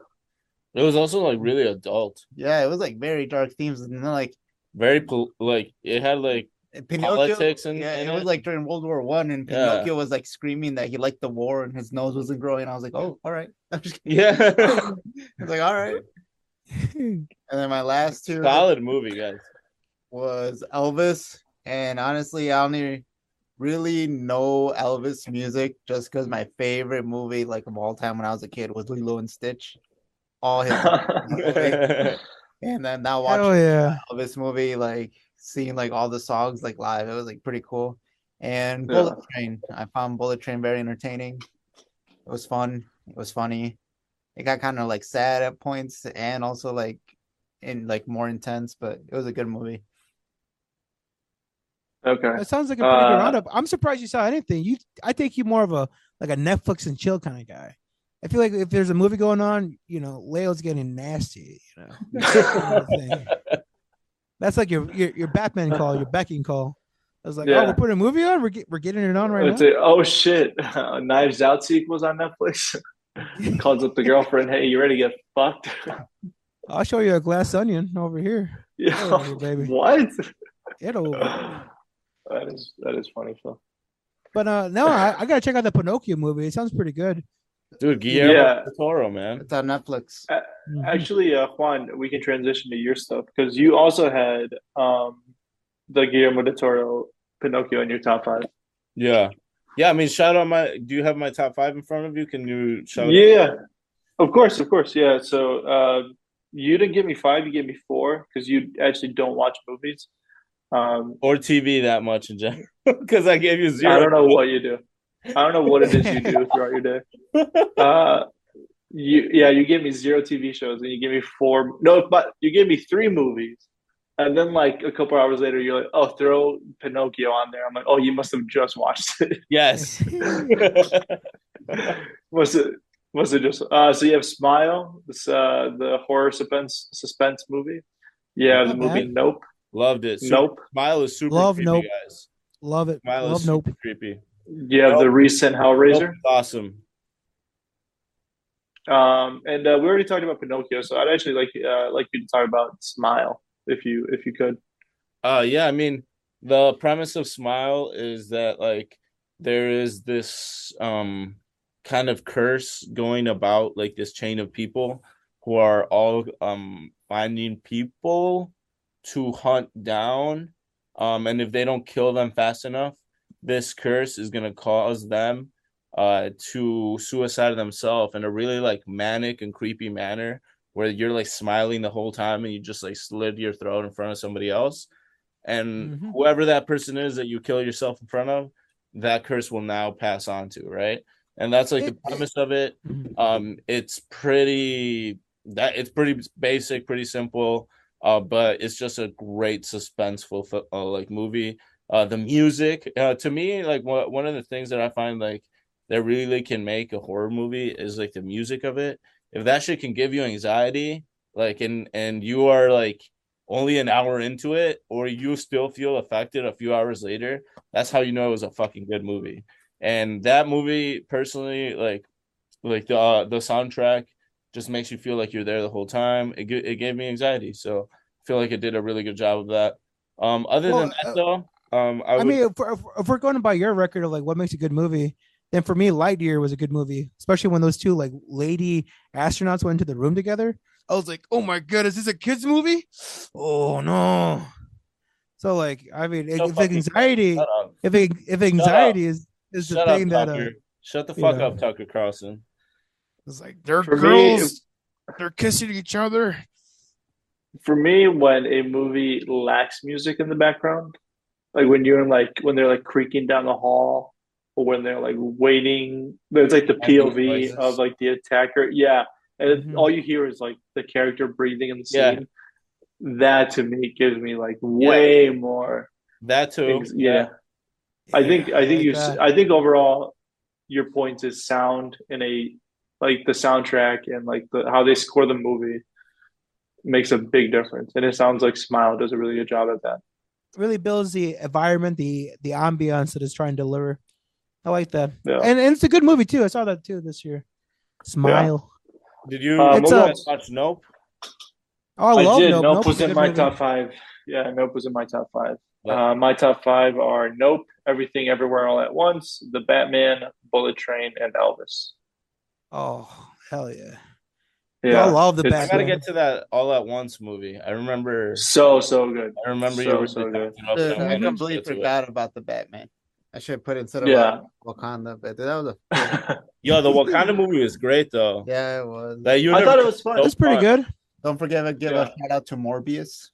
It was also like mm. really adult, Yeah, it was like very dark themes, and then like very pol- like it had like Pinocchio. politics and yeah, in it was like during World War One, and Yeah. Pinocchio was like screaming that he liked the war and his nose wasn't growing. I was like, oh, all right. <laughs> I'm just kidding. yeah, <laughs> I was like, all right. <laughs> And then my last two solid movie, guys. was Elvis, and honestly, I only really know Elvis music just because my favorite movie, like of all time when I was a kid, was Lilo and Stitch. All his <laughs> and then now watching Hell yeah. Elvis movie, like seeing like all the songs like live, it was like pretty cool. And Yeah. Bullet Train, I found Bullet Train very entertaining. It was fun. It was funny. It got kind of like sad at points and also like in like more intense, but it was a good movie. okay. That sounds like a pretty good Uh, roundup. I'm surprised you saw anything. You, I think you more of a like a Netflix and chill kind of guy. I feel like if there's a movie going on, you know, Leo's getting nasty. You know, <laughs> kind of thing. that's like your, your your Batman call, your Becking call. I was like, oh, we're putting a movie on. We're get, we're getting it on right Let's now. say, oh shit, <laughs> Knives Out sequels on Netflix. <laughs> calls up the girlfriend, "Hey, you ready to get fucked?" I'll show you a glass onion over here. yeah, Oh, baby. what? It'll. <sighs> that is that is funny, Phil. But uh, no, I, I gotta check out the Pinocchio movie. It sounds pretty good. Dude, Guillermo Yeah. del Toro, man. It's on Netflix. Mhm. Actually, uh, Juan, we can transition to your stuff because you also had um the Guillermo del Toro Pinocchio in your top five. Yeah. Yeah, I mean, shout out my. Do you have my top five in front of you? Can you shout? out- Yeah, of course, of course, yeah. So uh, you didn't give me five; you gave me four because you actually don't watch movies. Um, Or TV that much in general? <laughs> Because I gave you zero. I don't know what you do. I don't know what it is you do <laughs> throughout your day. Uh, you yeah, you gave me zero TV shows and you gave me four. No, but you gave me three movies, and then like a couple hours later, you're like, "Oh, throw Pinocchio on there." I'm like, "Oh, you must have just watched it." Yes. <laughs> was it? Was it just? Uh, so you have Smile, this uh, the horror suspense suspense movie. Yeah, the movie bad. Nope. Loved it. Super, Nope. Smile is super Love creepy, Nope. guys. Love it. Smile Love is nope. creepy. You have the recent Nope Hellraiser. is awesome. Um, and uh, we already talked about Pinocchio, so I'd actually like uh, like you to talk about Smile, if you if you could. Uh yeah, I mean the premise of Smile is that like there is this um kind of curse going about like this chain of people who are all um finding people to hunt down um and if they don't kill them fast enough this curse is going to cause them uh to suicide themselves in a really like manic and creepy manner where you're like smiling the whole time and you just like slit your throat in front of somebody else and Mhm. whoever that person is that you kill yourself in front of that curse will now pass on to right and that's like the premise of it Mhm. um it's pretty that it's pretty basic pretty simple uh but it's just a great suspenseful uh, like movie uh the music uh to me like one one of the things that i find like that really can make a horror movie is like the music of it. If that shit can give you anxiety like and and you are like only an hour into it or you still feel affected a few hours later that's how you know it was a fucking good movie. And that movie personally like like the uh, the soundtrack just makes you feel like you're there the whole time. It, it gave me anxiety so i feel like it did a really good job of that. Um other than that uh, though um i, I would mean, if, we're- if, if we're going by your record of like what makes a good movie, then for me, Lightyear was a good movie, especially when those two like lady astronauts went into the room together. I was like, oh my god, is this a kids movie? <gasps> Oh no. So like, I mean, So if anxiety, if it, if anxiety is is the up thing that uh, shut the you fuck know. up tucker carlson it's like they're For me, girls, they're kissing each other. For me, when a movie lacks music in the background, like when you're in like when they're like creaking down the hall, or when they're like waiting, there's like the POV of like the attacker. Yeah, and Mhm. all you hear is like the character breathing in the Yeah. scene. That to me gives me like way more. that too Ex- yeah. I think I think like you that. I think overall your point is sound in a like the soundtrack and like the how they score the movie makes a big difference. And it sounds like Smile does a really good job at that. Really builds the environment, the the ambiance that it's trying to deliver. I like that, Yeah. and, and it's a good movie too. I saw that too this year. Smile. did you Um, It's you a- guys watch nope Oh, I, I love did. Nope. Nope, Nope was is in my movie. top five. Yeah, Nope was in my top five. Yeah. Uh, my top five are Nope, Everything Everywhere All at Once, The Batman, Bullet Train, and Elvis. Oh hell yeah! Yeah, I love the it's- i gotta get to that all at once movie i remember so so good. i remember you So, were so good. up Dude, I completely Get it. forgot about the Batman. I should have put it instead of Yeah. Wakanda, but that was a <laughs> yo the wakanda movie was great though yeah, it was. Like, you I never- thought it was fun. That's pretty good. Don't forget to give Yeah. a shout out to Morbius.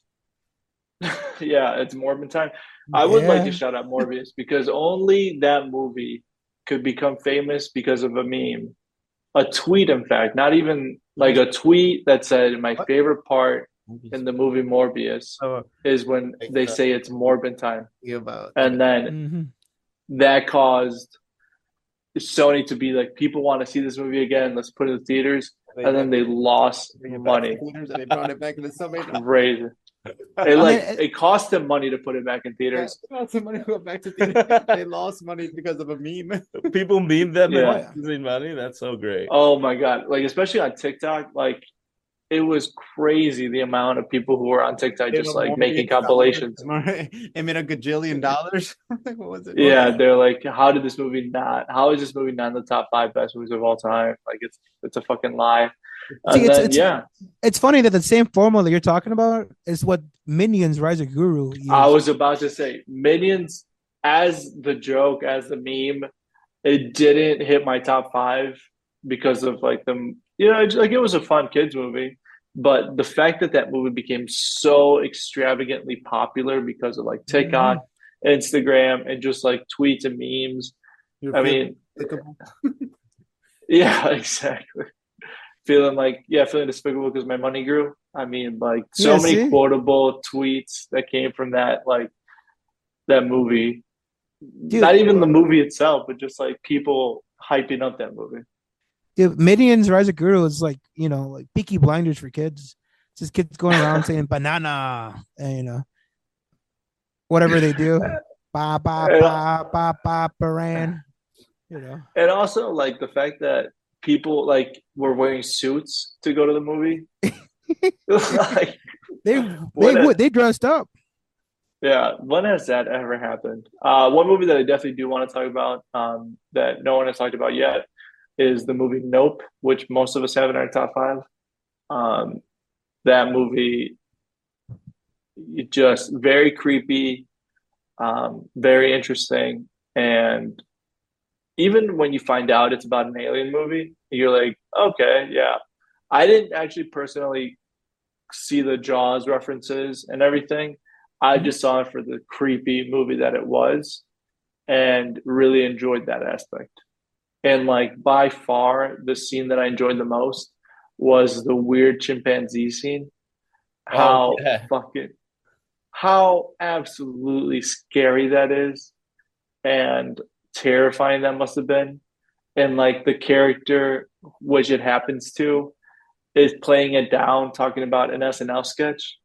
<laughs> yeah, it's Morbin time. I would like to shout out Morbius because only that movie could become famous because of a meme. A tweet, in fact, not even like a tweet that said, My What? favorite part in the movie Morbius So is when they say it's Morbin time. about And then Mhm. that caused Sony to be like, people want to see this movie again. Let's put it in the theaters. and then they lost Bring it back to money. and they brought it back in the subway. Crazy. It like it cost them money to put it back in theaters. Lots of money went back to theaters. <laughs> they lost money because of a meme. <laughs> People meme them Yeah. and losing money. That's so great. Oh my god! Like especially on TikTok, like it was crazy the amount of people who were on TikTok just like making <laughs> compilations. It made a gajillion dollars. What was it? Yeah, they're like, how did this movie not? How is this movie not in the top five best movies of all time? Like it's it's a fucking lie. And See, it's- then, it's- yeah, It's funny that the same formula that you're talking about is what Minions Rise of Gru. Used. I was about to say Minions as the joke, as the meme, it didn't hit my top five because of like the you know, like it was a fun kids movie, but the fact that that movie became so extravagantly popular because of like mm-hmm. TikTok, Instagram, and just like tweets and memes. I mean, <laughs> yeah, <laughs> exactly. Feeling like yeah, feeling despicable because my money grew. I mean, like so Yeah, many see? quotable tweets that came from that like that movie. Dude. Not even the movie itself, but just like people hyping up that movie. Dude, Minions Rise of Gru is like you know like Peaky Blinders for kids. It's just kids going around <laughs> saying banana and you know whatever they do. Ba ba ba ba ba baran. You know. And also like the fact that people like were wearing suits to go to the movie. <laughs> like They they would they dressed up. Yeah, when has that ever happened? Uh, one movie that I definitely do want to talk about um, that no one has talked about yet is the movie Nope, which most of us have in our top five. Um, that movie, just very creepy, um, very interesting, and even when you find out it's about an alien movie, you're like, okay, yeah. I didn't actually personally see the Jaws references and everything. I mm-hmm. just saw it for the creepy movie that it was and really enjoyed that aspect. And like by far the scene that I enjoyed the most was the weird chimpanzee scene. Oh, how Oh, yeah. fucking how absolutely scary that is and terrifying that must have been. And like the character which it happens to is playing it down, talking about an SNL sketch.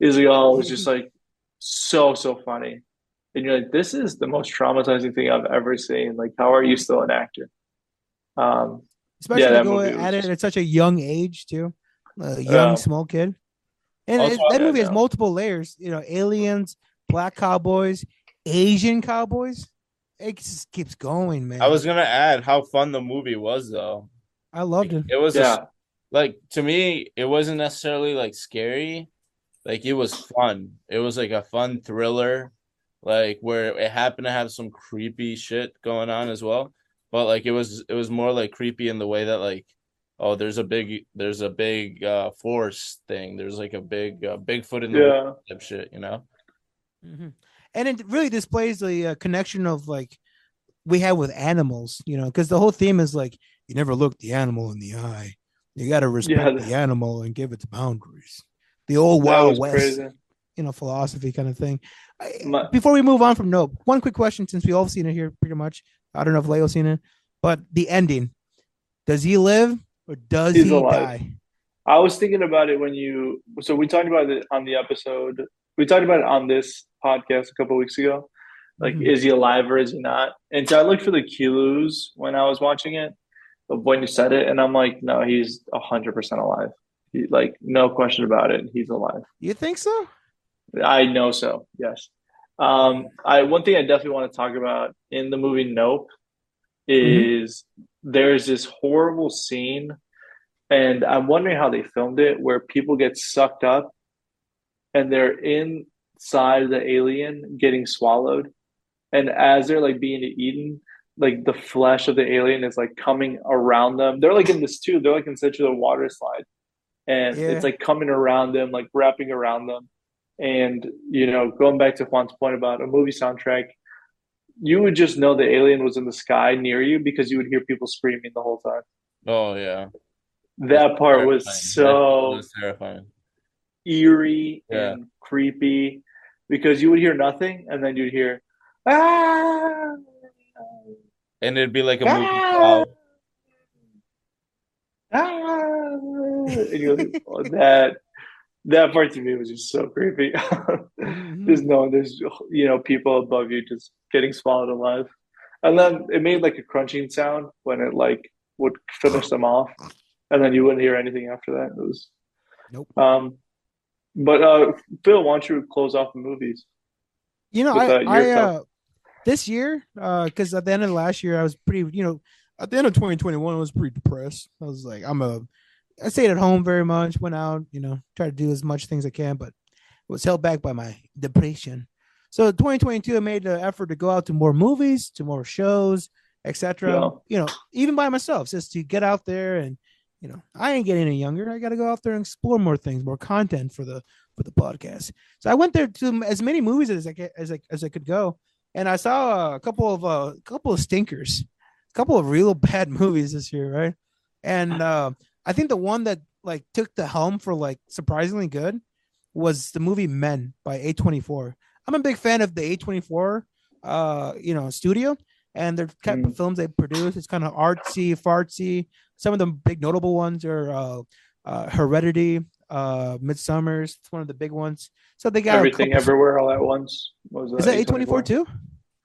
Is like, oh, it was just like so so funny, and you're like, this is the most traumatizing thing I've ever seen. Like, how are you still an actor? Um, Especially Yeah, to that go at it just- at such a young age too. A young Yeah. small kid. And it- that movie has multiple layers. You know, aliens, black cowboys, Asian cowboys. It just keeps going, man. I was gonna add how fun the movie was though. I loved it. It was a- yeah, like to me, it wasn't necessarily like scary. Like it was fun. It was like a fun thriller, like where it happened to have some creepy shit going on as well. But like it was it was more like creepy in the way that like oh there's a big there's a big uh force thing. There's like a big uh, Bigfoot in the yeah, shit, you know? Mhm. And it really displays the uh, connection of like we have with animals, you know, because the whole theme is like you never look the animal in the eye. You got to respect Yeah. the animal and give its boundaries. The old Wild West, crazy. you know, philosophy kind of thing. I- My- Before we move on from Nope, one quick question since we all seen it here pretty much. I don't know if Leo's seen it, but the ending. Does he live or does he alive. die? I was thinking about it when you. So we talked about it on the episode. We talked about it on this podcast a couple weeks ago. Like, Mhm. is he alive or is he not? And so I looked for the clues when I was watching it, of when you said it, and I'm like, no, he's hundred percent alive. He, like, no question about it, he's alive. You think so? I know so. Yes. Um, I one thing I definitely want to talk about in the movie Nope is there's this horrible scene, and I'm wondering how they filmed it, where people get sucked up, and they're inside the alien getting swallowed, and as they're like being eaten, like the flesh of the alien is like coming around them. They're like in this tube. They're like in such a water slide, and Yeah. it's like coming around them, like wrapping around them. And you know, going back to Juan's point about a movie soundtrack, you would just know the alien was in the sky near you because you would hear people screaming the whole time. Oh yeah. That part was Terrifying. That so was terrifying. Eerie Yeah. and creepy because you would hear nothing and then you'd hear ah And it'd be like a movie Ah! cloud. ah And you're like, oh, that that part to me was just so creepy. Mhm. Just knowing there's you know people above you just getting swallowed alive, and then it made like a crunching sound when it like would finish them off, and then you wouldn't hear anything after that. It was Nope. Um, but uh, Phil, why don't you close off the movies? You know, with, I, uh, I uh, this year, uh, because at the end of last year, I was pretty, you know, at the end of 2021, I was pretty depressed. I was like, I'm a, I stayed at home very much, went out, you know, tried to do as much things I can, but was held back by my depression. So 2022, I made the effort to go out to more movies, to more shows, etc. Yeah. You know, even by myself, just to get out there and, you know, I ain't getting any younger. I got to go out there and explore more things, more content for the for the podcast. So I went there to as many movies as I as I as I could go, and I saw a couple of uh, a couple of stinkers, a couple of real <laughs> bad movies this year, right? And <laughs> uh, I think the one that like took the helm for like surprisingly good was the movie Men by A24. I'm a big fan of the A24 uh you know studio and their type of films they produce. It's kind of artsy, fartsy. Some of the big notable ones are uh, uh Heredity, uh Midsummer's, it's one of the big ones. So they got Everything, everywhere, all at once. Was, uh, is that A24 too?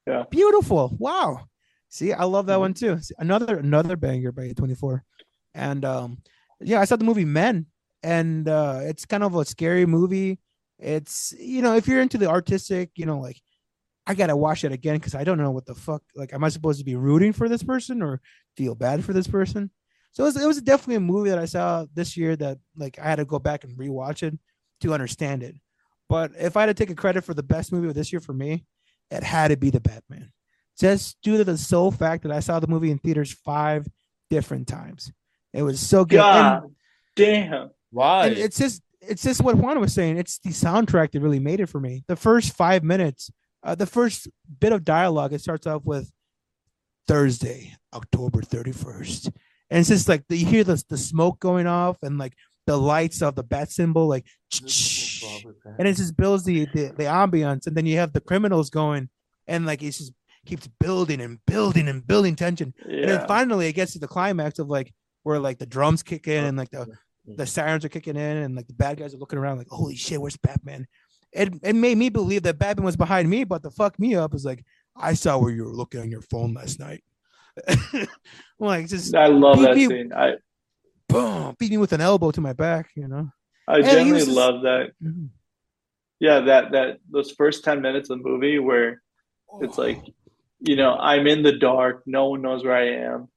Yeah. Beautiful. Wow. See, I love that one too. Another another banger by A24. And um yeah, I saw the movie Men and uh it's kind of a scary movie. It's you know, if you're into the artistic, you know, like I gotta watch it again because I don't know what the fuck. Like, am I supposed to be rooting for this person or feel bad for this person? So it was, it was definitely a movie that I saw this year that like I had to go back and rewatch it to understand it. But if I had to take a credit for the best movie of this year for me, it had to be the Batman. Just due to the sole fact that I saw the movie in theaters five different times. It was so good. And- God damn. Why? and it's just it's just what Juan was saying. It's the soundtrack that really made it for me. The first five minutes, uh, the first bit of dialogue, it starts off with Thursday, October thirty first, and it's just like you hear the the smoke going off and like the lights of the bat symbol, like, and it just builds the, the the ambiance, and then you have the criminals going, and like it just keeps building and building and building tension. And then finally it gets to the climax of like where like the drums kick in and like the the sirens are kicking in and like the bad guys are looking around like holy shit where's Batman? It it made me believe that Batman was behind me, but the fuck me up is like I saw where you were looking on your phone last night. <laughs> like just I love that me- scene. I boom, beat me with an elbow to my back, you know. I And genuinely just- love that. Mhm. Yeah, that that those first ten minutes of the movie where it's like, you know, I'm in the dark, no one knows where I am.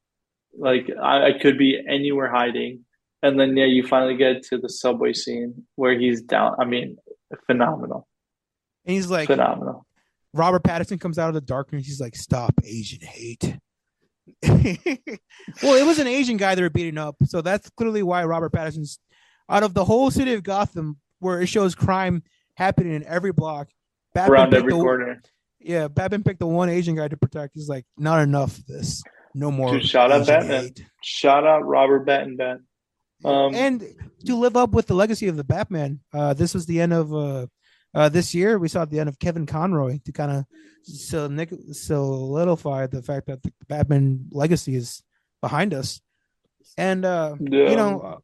Like I, I could be anywhere hiding. And then yeah, you finally get to the subway scene where he's down. I mean, phenomenal. and he's like Phenomenal. Robert Pattinson comes out of the darkness. He's like, "Stop Asian hate." <laughs> well, it was an Asian guy they were beating up, so that's clearly why Robert Pattinson's out of the whole city of Gotham, where it shows crime happening in every block. Batman Around every the- corner. Yeah, Batman picked the one Asian guy to protect. He's like, not enough of this. No more. Dude, shout out Batman. hate." Shout out Robert Battenbat. Um, and to live up with the legacy of the Batman, uh, this was the end of uh, uh, this year. We saw at the end of Kevin Conroy to kind of solidify the fact that the Batman legacy is behind us. And uh, Yeah. you know,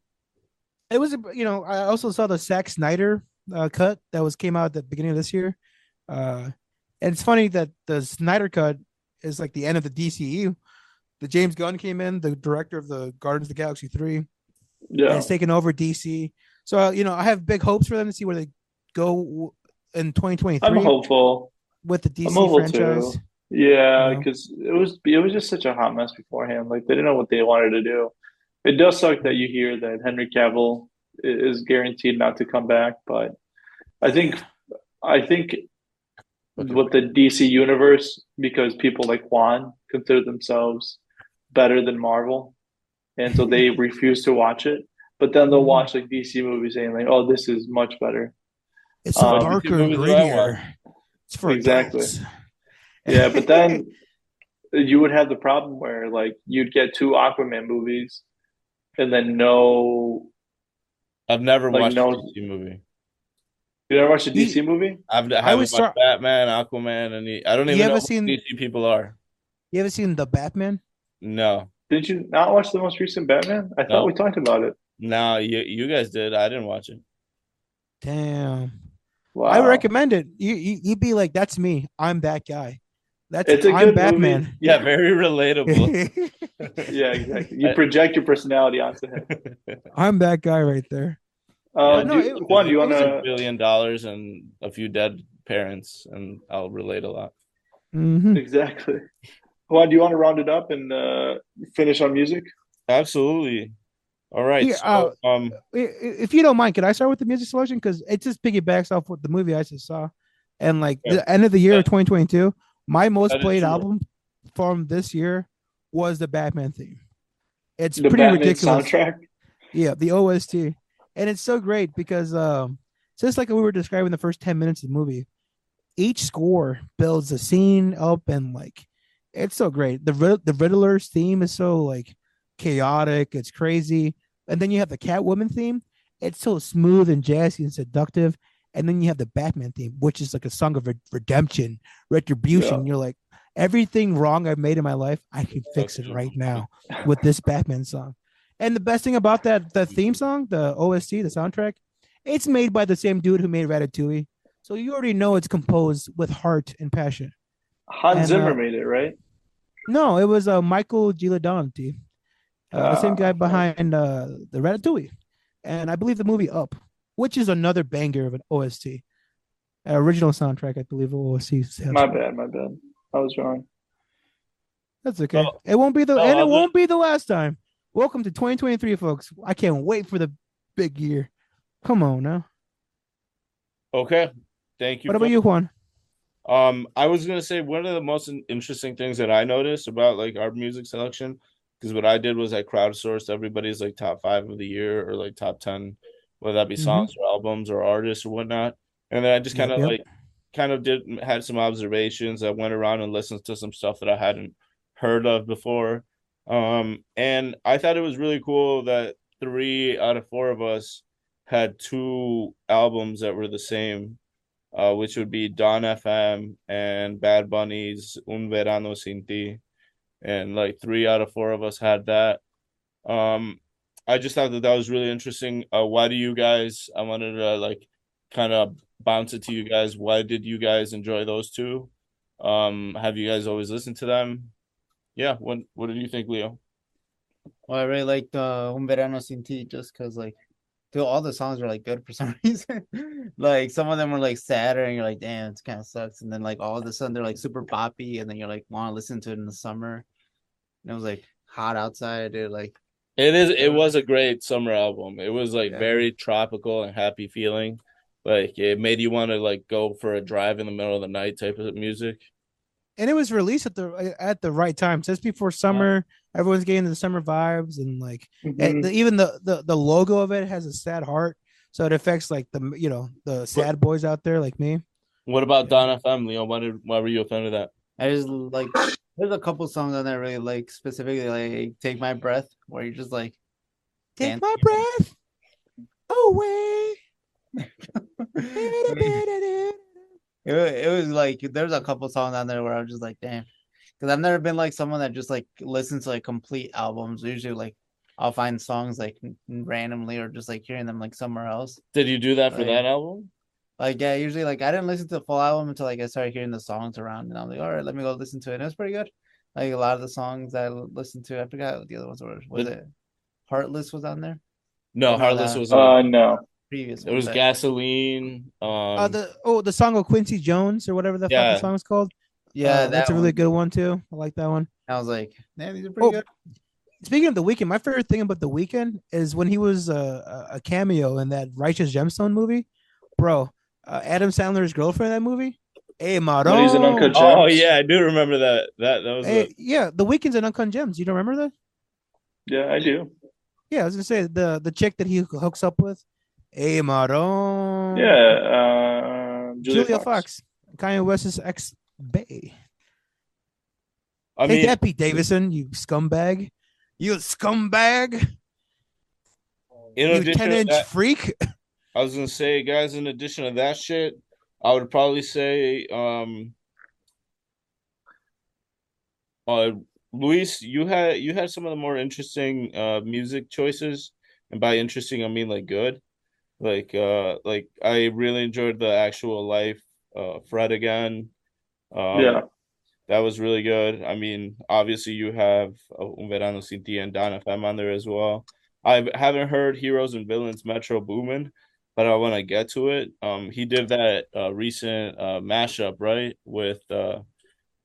it was a- you know I also saw the Zack Snyder uh, cut that was came out at the beginning of this year. Uh, and it's funny that the Snyder cut is like the end of the DCU. The James Gunn came in, the director of the Guardians of the Galaxy three yeah. has taken over DC. So uh, you know, I have big hopes for them to see where they go in 2023 I'm hopeful. with the DC I'm hopeful franchise. too. Yeah, You know? because it was it was just such a hot mess beforehand. Like they didn't know what they wanted to do. It does suck that you hear that Henry Cavill is guaranteed not to come back, but I think I think with the DC universe, because people like Juan consider themselves better than Marvel, and so they <laughs> refuse to watch it. But then they'll mm-hmm. watch like DC movies saying like, "Oh, this is much better." It's a Um, darker and movies do I watch? grittier. It's for Exactly. adults. Yeah, but then <laughs> you would have the problem where like you'd get two Aquaman movies and then no I've never Like, watched no- a DC movie. you never watched a You- DC movie? I've, I I haven't was watched try- Batman, Aquaman, and the, I don't You even know who seen- DC people are. you ever seen the Batman? No, Did you not watch the most recent Batman? I thought No. we talked about it. No, you you guys did. I didn't watch it. Damn. Wow. I recommend it. You, you you'd be like, that's me. I'm that guy. That's It's a I'm good Batman. movie. Yeah, very relatable. <laughs> Yeah, exactly. You project your personality onto him. <laughs> I'm that guy right there. Uh, Yeah, no, do, it- Juan, do you it want a billion dollars and a few dead parents, and I'll relate a lot. Mhm. Exactly. Juan, do you want to round it up and uh, finish on music? Absolutely. All right. Yeah, so, um, I- i- If you don't mind, can I start with the music selection? Because it just piggybacks off what the movie I just saw. And like Yeah. the end of the year of 2022, my most played album from this year was the Batman theme. It's The pretty Batman ridiculous. soundtrack. Yeah, the OST. And it's so great because um just like we were describing the first 10 minutes of the movie, each score builds a scene up and like it's so great. The the Riddler's theme is so like chaotic, it's crazy. And then you have the Catwoman theme. It's so smooth and jazzy and seductive. And then you have the Batman theme, which is like a song of re- redemption, retribution. Yeah. You're like, everything wrong I've made in my life, I can fix it right now <laughs> with this Batman song. And the best thing about that the theme song, the OST, the soundtrack, it's made by the same dude who made Ratatouille. So you already know it's composed with heart and passion. Hans And, Zimmer uh, made it, right? No, it was uh, Michael Giordanotti, uh, the same Ah, guy okay. behind uh, the Ratatouille, and I believe the movie Up, which is another banger of an OST, uh, original soundtrack. I believe OST. stands My bad, my bad. I was wrong. That's okay. Oh. it won't be the No, and it I'll won't be the last time. Welcome to 2023, folks. I can't wait for the big year. Come on now. okay. Thank you. What about you, Juan? Um, I was gonna say one of the most interesting things that I noticed about like our music selection, because what I did was I crowdsourced everybody's like top five of the year or like top ten, whether that be Mhm. songs or albums or artists or whatnot, and then I just kind of yep. like kind of did had some observations. I went around and listened to some stuff that I hadn't heard of before, um, and I thought it was really cool that three out of four of us had two albums that were the same uh, which would be Dawn FM and Bad Bunny's Un Verano Sin Ti. And like three out of four of us had that. Um, I just thought that that was really interesting. Uh, why do you guys, I wanted to like kind of bounce it to you guys. Why did you guys enjoy those two? Um, have you guys always listened to them? Yeah, what what did you think, Leo? Well, I really liked uh, Un Verano Sin Ti just because, like, dude, all the songs were like good for <laughs> some reason. like, some of them were like sadder, and you're like, damn, it kind of sucks. And then, like, all of a sudden, they're like super poppy, and then you're like, want to listen to it in the summer. And it was like hot outside, dude. Like, It is. It was a great summer album. It was like Yeah. very tropical and happy feeling. Like it made you want to like go for a drive in the middle of the night type of music. And it was released at the at the right time, just before summer. Everyone's getting the summer vibes, and like Mhm. and the, even the, the the logo of it has a sad heart, so it affects like the you know the sad boys out there like me. What about Dawn FM, Leo? Why did why were you offended that? I just like, there's a couple songs on there I really like, specifically like Take My Breath, where you're just like, Take my breath away. <laughs> it, it was like there's a couple songs on there where I was just like, damn, because I've never been like someone that just like listens to like complete albums. Usually, like I'll find songs like randomly or just like hearing them like somewhere else. Did you do that for Like- that album? Like yeah, usually like I didn't listen to the full album until like I started hearing the songs around, and I'm like, all right, let me go listen to it. And it was pretty good. Like a lot of the songs I listened to, I forgot what the other ones were. Was Did- it Heartless was on there? No, No, Heartless no. was. Uh, no. Previous. it was but- gasoline. Um, Uh, the oh the song of Quincy Jones or whatever the Yeah. fucking song is called. Yeah, Uh, that that's a really good one too. I like that one. I was like, man, these are pretty Oh, good. Speaking of the Weeknd, my favorite thing about the Weeknd is when he was uh, a, a cameo in that Righteous Gemstone movie, bro. Uh, Adam Sandler's girlfriend in that movie. Hey, Maron. When he's in Uncut oh yeah, I do remember that. That that was. Hey, a- yeah, the Weeknd's in Uncut Gems. You don't remember that? Yeah, I do. Yeah, I was gonna say the the chick that he hooks up with. Hey, Maron. Yeah. Uh, Julia, Julia, Fox. Fox. Kanye West's ex bae. I Take mean, that, Pete Davidson. You scumbag. You scumbag. in You addition ten to inch that, freak. <laughs> I was gonna say, guys, in addition to that shit, I would probably say, um, uh, Luis, you had you had some of the more interesting uh music choices and by interesting I mean like good. Like uh like I really enjoyed the actual life uh Fred again. Um, yeah. that was really good. I mean, obviously you have uh, Un Verano Sin Ti and Dawn FM on there as well. I haven't heard Heroes and Villains Metro Boomin, but I want to get to it. Um, he did that uh, recent uh, mashup right with uh,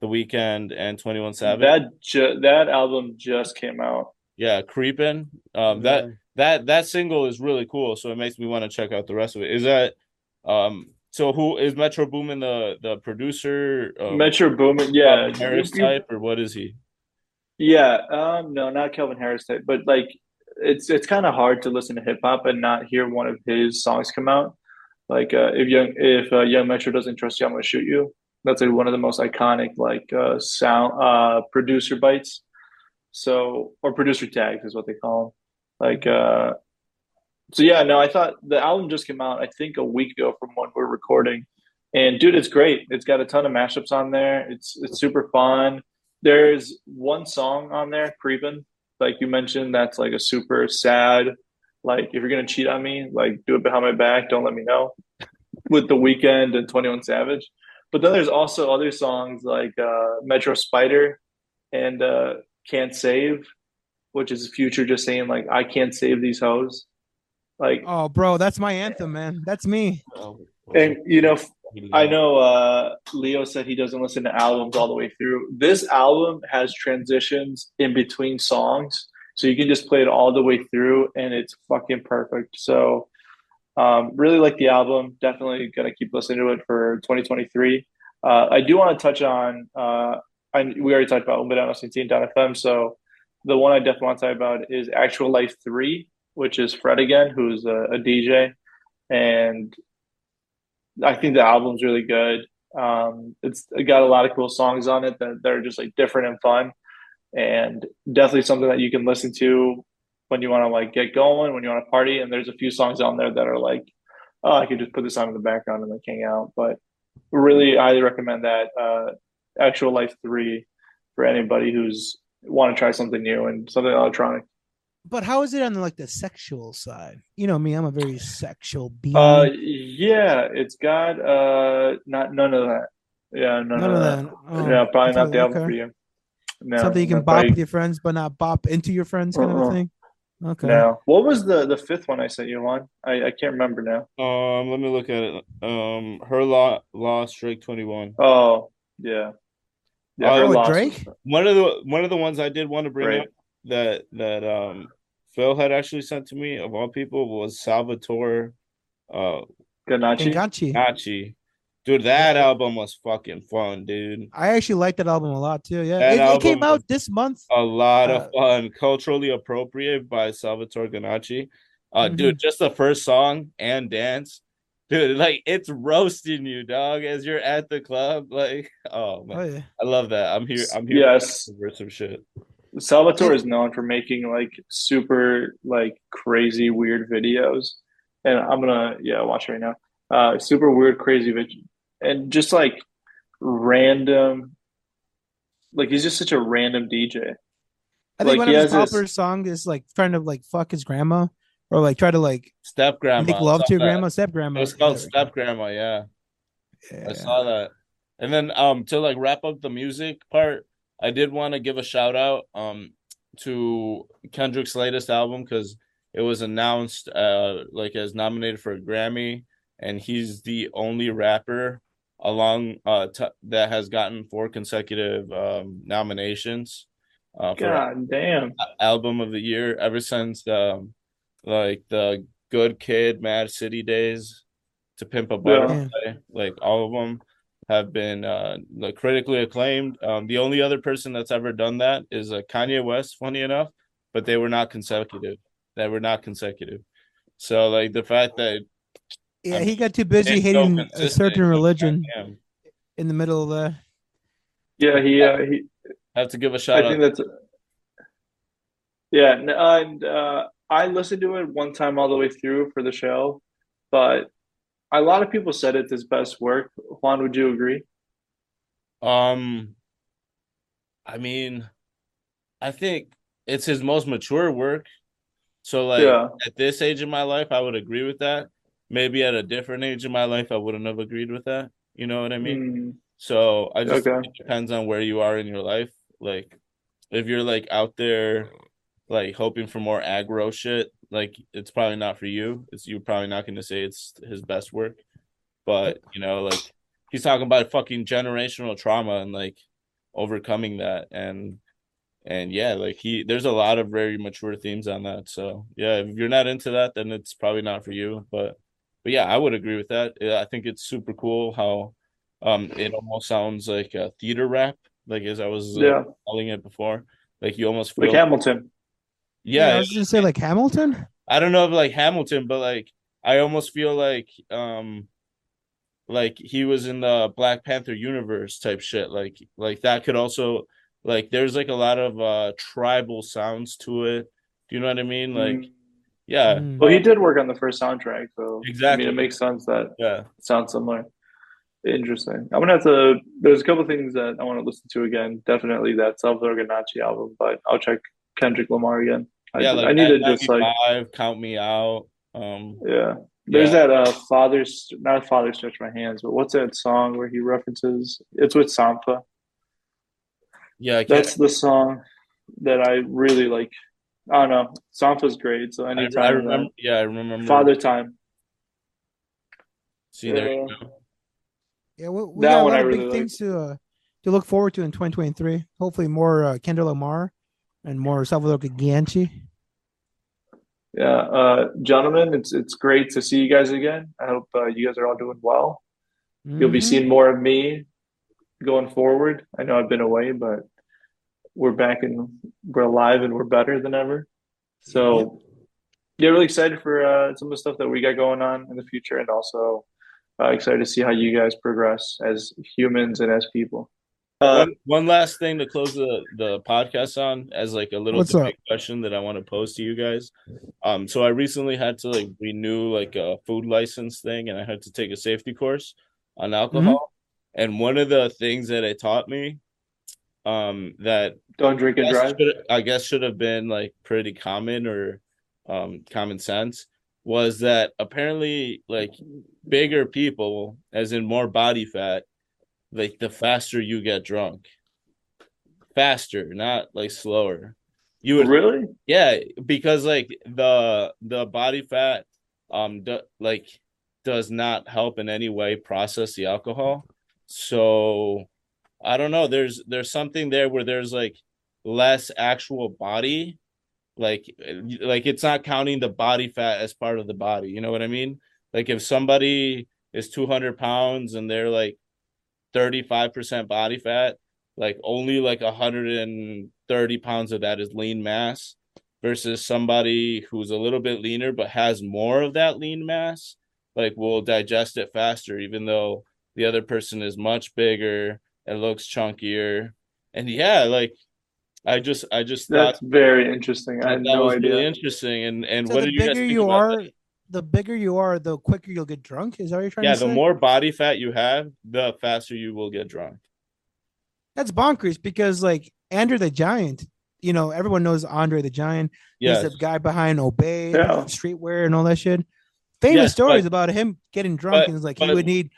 the Weeknd and Twenty One Savage. That ju- that album just came out. yeah, creeping. Um, that that that single is really cool. So it makes me want to check out the rest of it. Is that um? So who is Metro Boomin the the producer? Uh, Metro Boomin, yeah, Calvin Harris You- you- type or what is he? Yeah, um, no, not Calvin Harris type, but like it's it's kind of hard to listen to hip hop and not hear one of his songs come out. Like uh, if young if uh, Young Metro doesn't trust you, I'm gonna shoot you. That's like one of the most iconic like uh, sound uh, producer bites. So or producer tags is what they call them. Like uh, so yeah, no, I thought the album just came out I think a week ago from when we're recording, and dude, it's great. It's got a ton of mashups on there. It's it's super fun. There's one song on there, Creepin', like you mentioned, that's like a super sad, like if you're gonna cheat on me, like do it behind my back, don't let me know. With the Weeknd and 21 Savage. But then there's also other songs like uh Metro Spider and uh Can't Save, which is future just saying like I can't save these hoes. Like Oh, bro, that's my anthem, man. That's me. and you know I know uh, Leo said he doesn't listen to albums all the way through. This album has transitions in between songs, so you can just play it all the way through, and it's fucking perfect. So, um, really like the album. Definitely gonna keep listening to it for 2023. Uh, I do want to touch on. Uh, I, we already talked about Umbedano Sintin Dawn FM, so the one I definitely want to talk about is Actual Life Three, which is Fred again, who's a, a DJ, and I think the album's really good. Um, it's got a lot of cool songs on it that, that are just like different and fun, and definitely something that you can listen to when you want to like get going, when you want to party. And there's a few songs on there that are like, oh, I could just put this on in the background and like hang out. But really, highly recommend that uh, Actual Life Three for anybody who's want to try something new and something electronic. But how is it on like the sexual side? You know me, I'm a very sexual being. Uh, yeah, it's got uh, not none of that. Yeah, none, None of of that. that. Oh, yeah, probably not okay, the album okay. for you. No, Something you can bop probably- with your friends, but not bop into your friends, kind of a Uh-uh. thing. Okay. No. What was the the fifth one I sent you on? I, I can't remember now. Um, let me look at it. Um, her law, law, Strike Twenty One. Oh, yeah. Yeah, Oh, with Drake? One of the one of the ones I did want to bring Right. up that that um Phil had actually sent to me of all people was Salvatore uh Ganache. Gangachi. Nachi. Dude, that album was fucking fun, dude. I actually like that album a lot too. Yeah, it, it came out this month. A lot Uh, of fun. Culturally appropriate by Salvatore Ganacci. Uh Mhm. dude, just the first song and dance. Dude, like it's roasting you, dog, as you're at the club. Like, oh man, Oh yeah. I love that. I'm here. I'm here Yes. for some shit. Salvatore is known for making like super like crazy weird videos, and I'm gonna yeah watch it right now. Uh, super weird, crazy video, and just like random. Like he's just such a random DJ. I Like, one he of his has this- popular songs is like trying to like fuck his grandma or like try to like Step grandma. make love to your that. grandma, step grandma. It was called Step Grandma, yeah. Yeah. I saw that. And then um to like wrap up the music part, I did want to give a shout out um to Kendrick's latest album because it was announced uh like as nominated for a Grammy, and he's the only rapper along uh t- that has gotten four consecutive um nominations uh for God damn. album of the year ever since um like the Good Kid, Mad City days to Pimp a Butterfly. Like all of them have been uh critically acclaimed. Um the only other person that's ever done that is uh, Kanye West, funny enough, but they were not consecutive. They were not consecutive. So like the fact that Yeah, I'm- he got too busy it's so hating a certain religion in the middle of the. Yeah, he uh, he I have to give a shout out I think that's yeah, and uh, I listened to it one time all the way through for the show, but a lot of people said it's his best work. Juan, would you agree? Um, I mean, I think it's his most mature work. So like yeah. at this age in my life, I would agree with that. Maybe at a different age in my life, I wouldn't have agreed with that. You know what I mean? Mm, So I just Okay. depends on where you are in your life. Like if you're like out there like hoping for more aggro shit, like it's probably not for you. It's you're probably not gonna say it's his best work. But you know, like he's talking about fucking generational trauma and like overcoming that and and yeah, like he there's a lot of very mature themes on that. So yeah, if you're not into that, then it's probably not for you. But but yeah, I would agree with that. I think it's super cool how um it almost sounds like a theater rap, like as I was uh, Yeah. calling it before. Like you almost feel Like Hamilton. Yeah, I yeah, was gonna say like Hamilton. I don't know if like Hamilton, but like I almost feel like um like he was in the Black Panther universe type shit. Like like that could also like there's like a lot of uh tribal sounds to it. Do you know what I mean? Like Mm. yeah, Mm. Well, he did work on the first soundtrack, so exactly I Exactly. mean, it makes sense that yeah. sounds similar. Interesting. I'm gonna have to. There's a couple things that I want to listen to again. Definitely that Salvador Ganacci album, but I'll check Kendrick Lamar again. I, Yeah, like I need to just like N95, count me out. Um yeah. There's Yeah. that uh father's not father stretch my hands, but what's that song where he references? It's with Sampha. yeah, I can't That's the song that I really like. I don't know. Sampha's great. So I, anytime I uh, remember yeah, I remember Father Time. See there you Yeah. go. Yeah, we, we That got a one lot I of really big like. things to uh, to look forward to in 2023. Hopefully, more uh, Kendall Lamar and more Salvador Giganchi. Yeah, uh, gentlemen, it's it's great to see you guys again. I hope uh, you guys are all doing well. You'll be Mhm. seeing more of me going forward. I know I've been away, but we're back and we're alive and we're better than ever. So, yeah, really excited for uh, some of the stuff that we got going on in the future, and also uh, excited to see how you guys progress as humans and as people. Uh, one, one last thing to close the, the podcast on as like a little What's debate up? question that I want to pose to you guys. Um, so I recently had to like renew like a food license thing, and I had to take a safety course on alcohol. And one of the things that it taught me, um, that don't drink and drive. should- I guess should have been like pretty common or um common sense was that apparently like bigger people, as in more body fat, like the faster you get drunk. Faster, not like slower. You would Really? yeah, because like the the body fat um do, like does not help in any way process the alcohol. So I don't know, there's there's something there where there's like less actual body like like it's not counting the body fat as part of the body, you know what I mean? Like if somebody is 200 pounds and they're like 35% body fat, like only like 130 pounds of that is lean mass versus somebody who's a little bit leaner but has more of that lean mass like will digest it faster even though the other person is much bigger and looks chunkier and yeah like i just i just That's thought very interesting. I had that no was idea. really interesting and and So what the did you guys bigger think you about are, that? The bigger you are, the quicker you'll get drunk. Is that what you're trying yeah to say? Yeah, the more body fat you have the faster you will get drunk That's bonkers because like Andrew the Giant, you know, everyone knows Andre the Giant. yeah He's the guy behind Obey, Yeah. Streetwear, and all that shit. Famous Yes, stories but- about him getting drunk, but- and it's like he would need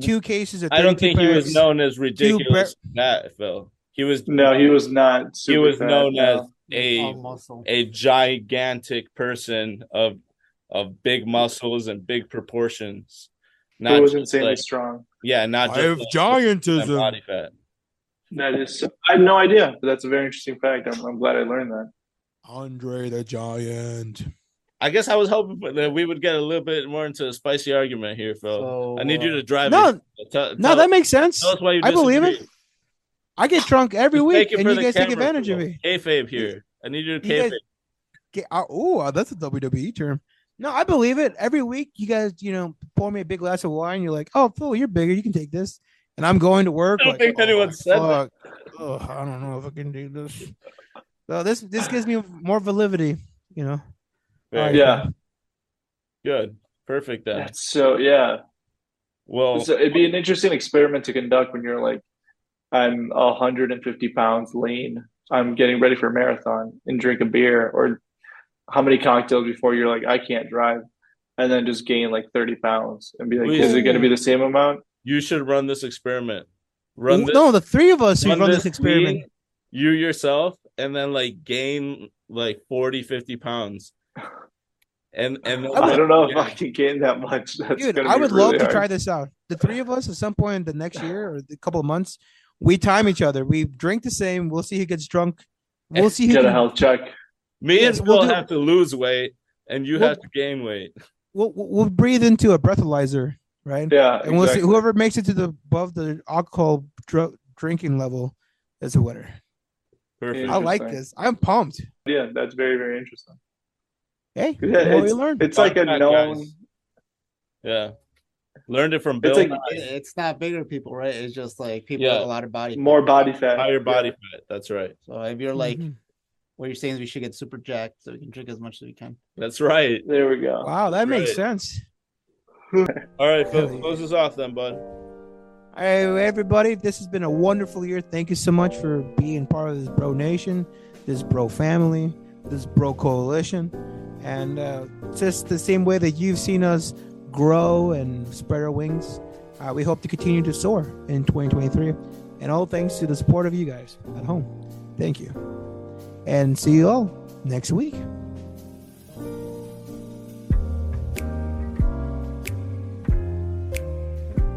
two cases of. i don't 32 think he was known as ridiculous that phil he was No, he was not. he was fat, known no. as a All muscle. a gigantic person of of big muscles and big proportions. He Not was insanely like, strong. yeah, not I have like, giantism. body fat. That is, I had no idea, but that's a very interesting fact. I'm, I'm glad I learned that. Andre the Giant. I guess I was hoping that we would get a little bit more into a spicy argument here, Phil. So, I need you uh, to drive No, it. Tell, no, tell- that makes sense. tell us why you I believe it. disagree. I get drunk every Just week, and you guys take camera, advantage of Phil. me. Kayfabe here. I need you to You guys- kayfabe. Get, uh, oh, that's a WWE term. No, I believe it. Every week, you guys, you know, pour me a big glass of wine. You're like, "Oh, Phil, you're bigger. You can take this." And I'm going to work. I don't like, think "Oh, anyone my said that." fuck. Ugh, I don't know if I can do this. So this this gives me more validity. You know. Very Alright, Yeah. Good. Perfect then. That's so, yeah. Well, So it'd be an interesting experiment to conduct when you're like, I'm 150 pounds lean. I'm getting ready for a marathon and drink a beer or how many cocktails before you're like, I can't drive, and then just gain like 30 pounds and be like, Please. is it going to be the same amount? You should run this experiment. Run this, no, the three of us who run run this this experiment. clean, you yourself, and then like gain like 40, 50 pounds. And and I would- I don't know if Yeah. I can gain that much. <laughs> That's Dude, gonna I would really love to try this out. The three of us at some point in the next year or a couple of months, we time each other. We drink the same. We'll see who gets drunk. We'll eh, see who Get a health check. Me Yes, and we'll have to lose weight, and you We'll- have to gain weight. we'll, we'll we'll breathe into a breathalyzer, right? Yeah, and we'll see whoever makes it to the above the alcohol dr- drinking level is a winner. Perfect. I like this. I'm pumped. Yeah, that's very very interesting. Hey, Yeah, the we it's, learn. it's like a Fun known. guys. Yeah. Learned it from It's Bill. like- It's not bigger people, right? It's just like people Yeah. with a lot of body. fat. More body fat. higher body Yeah. fat. That's right. So if you're like, Mhm. What you're saying is we should get super jacked so we can drink as much as we can. That's right. There we go. wow, that makes Right. sense. <laughs> All right, Phil, Hell close us off then, bud. Hey, everybody, this has been a wonderful year. Thank you so much for being part of this Bro Nation, this Bro family, this Bro Coalition. And uh, just the same way that you've seen us grow and spread our wings, uh, we hope to continue to soar in 2023. And all thanks to the support of you guys at home. Thank you. And see you all next week.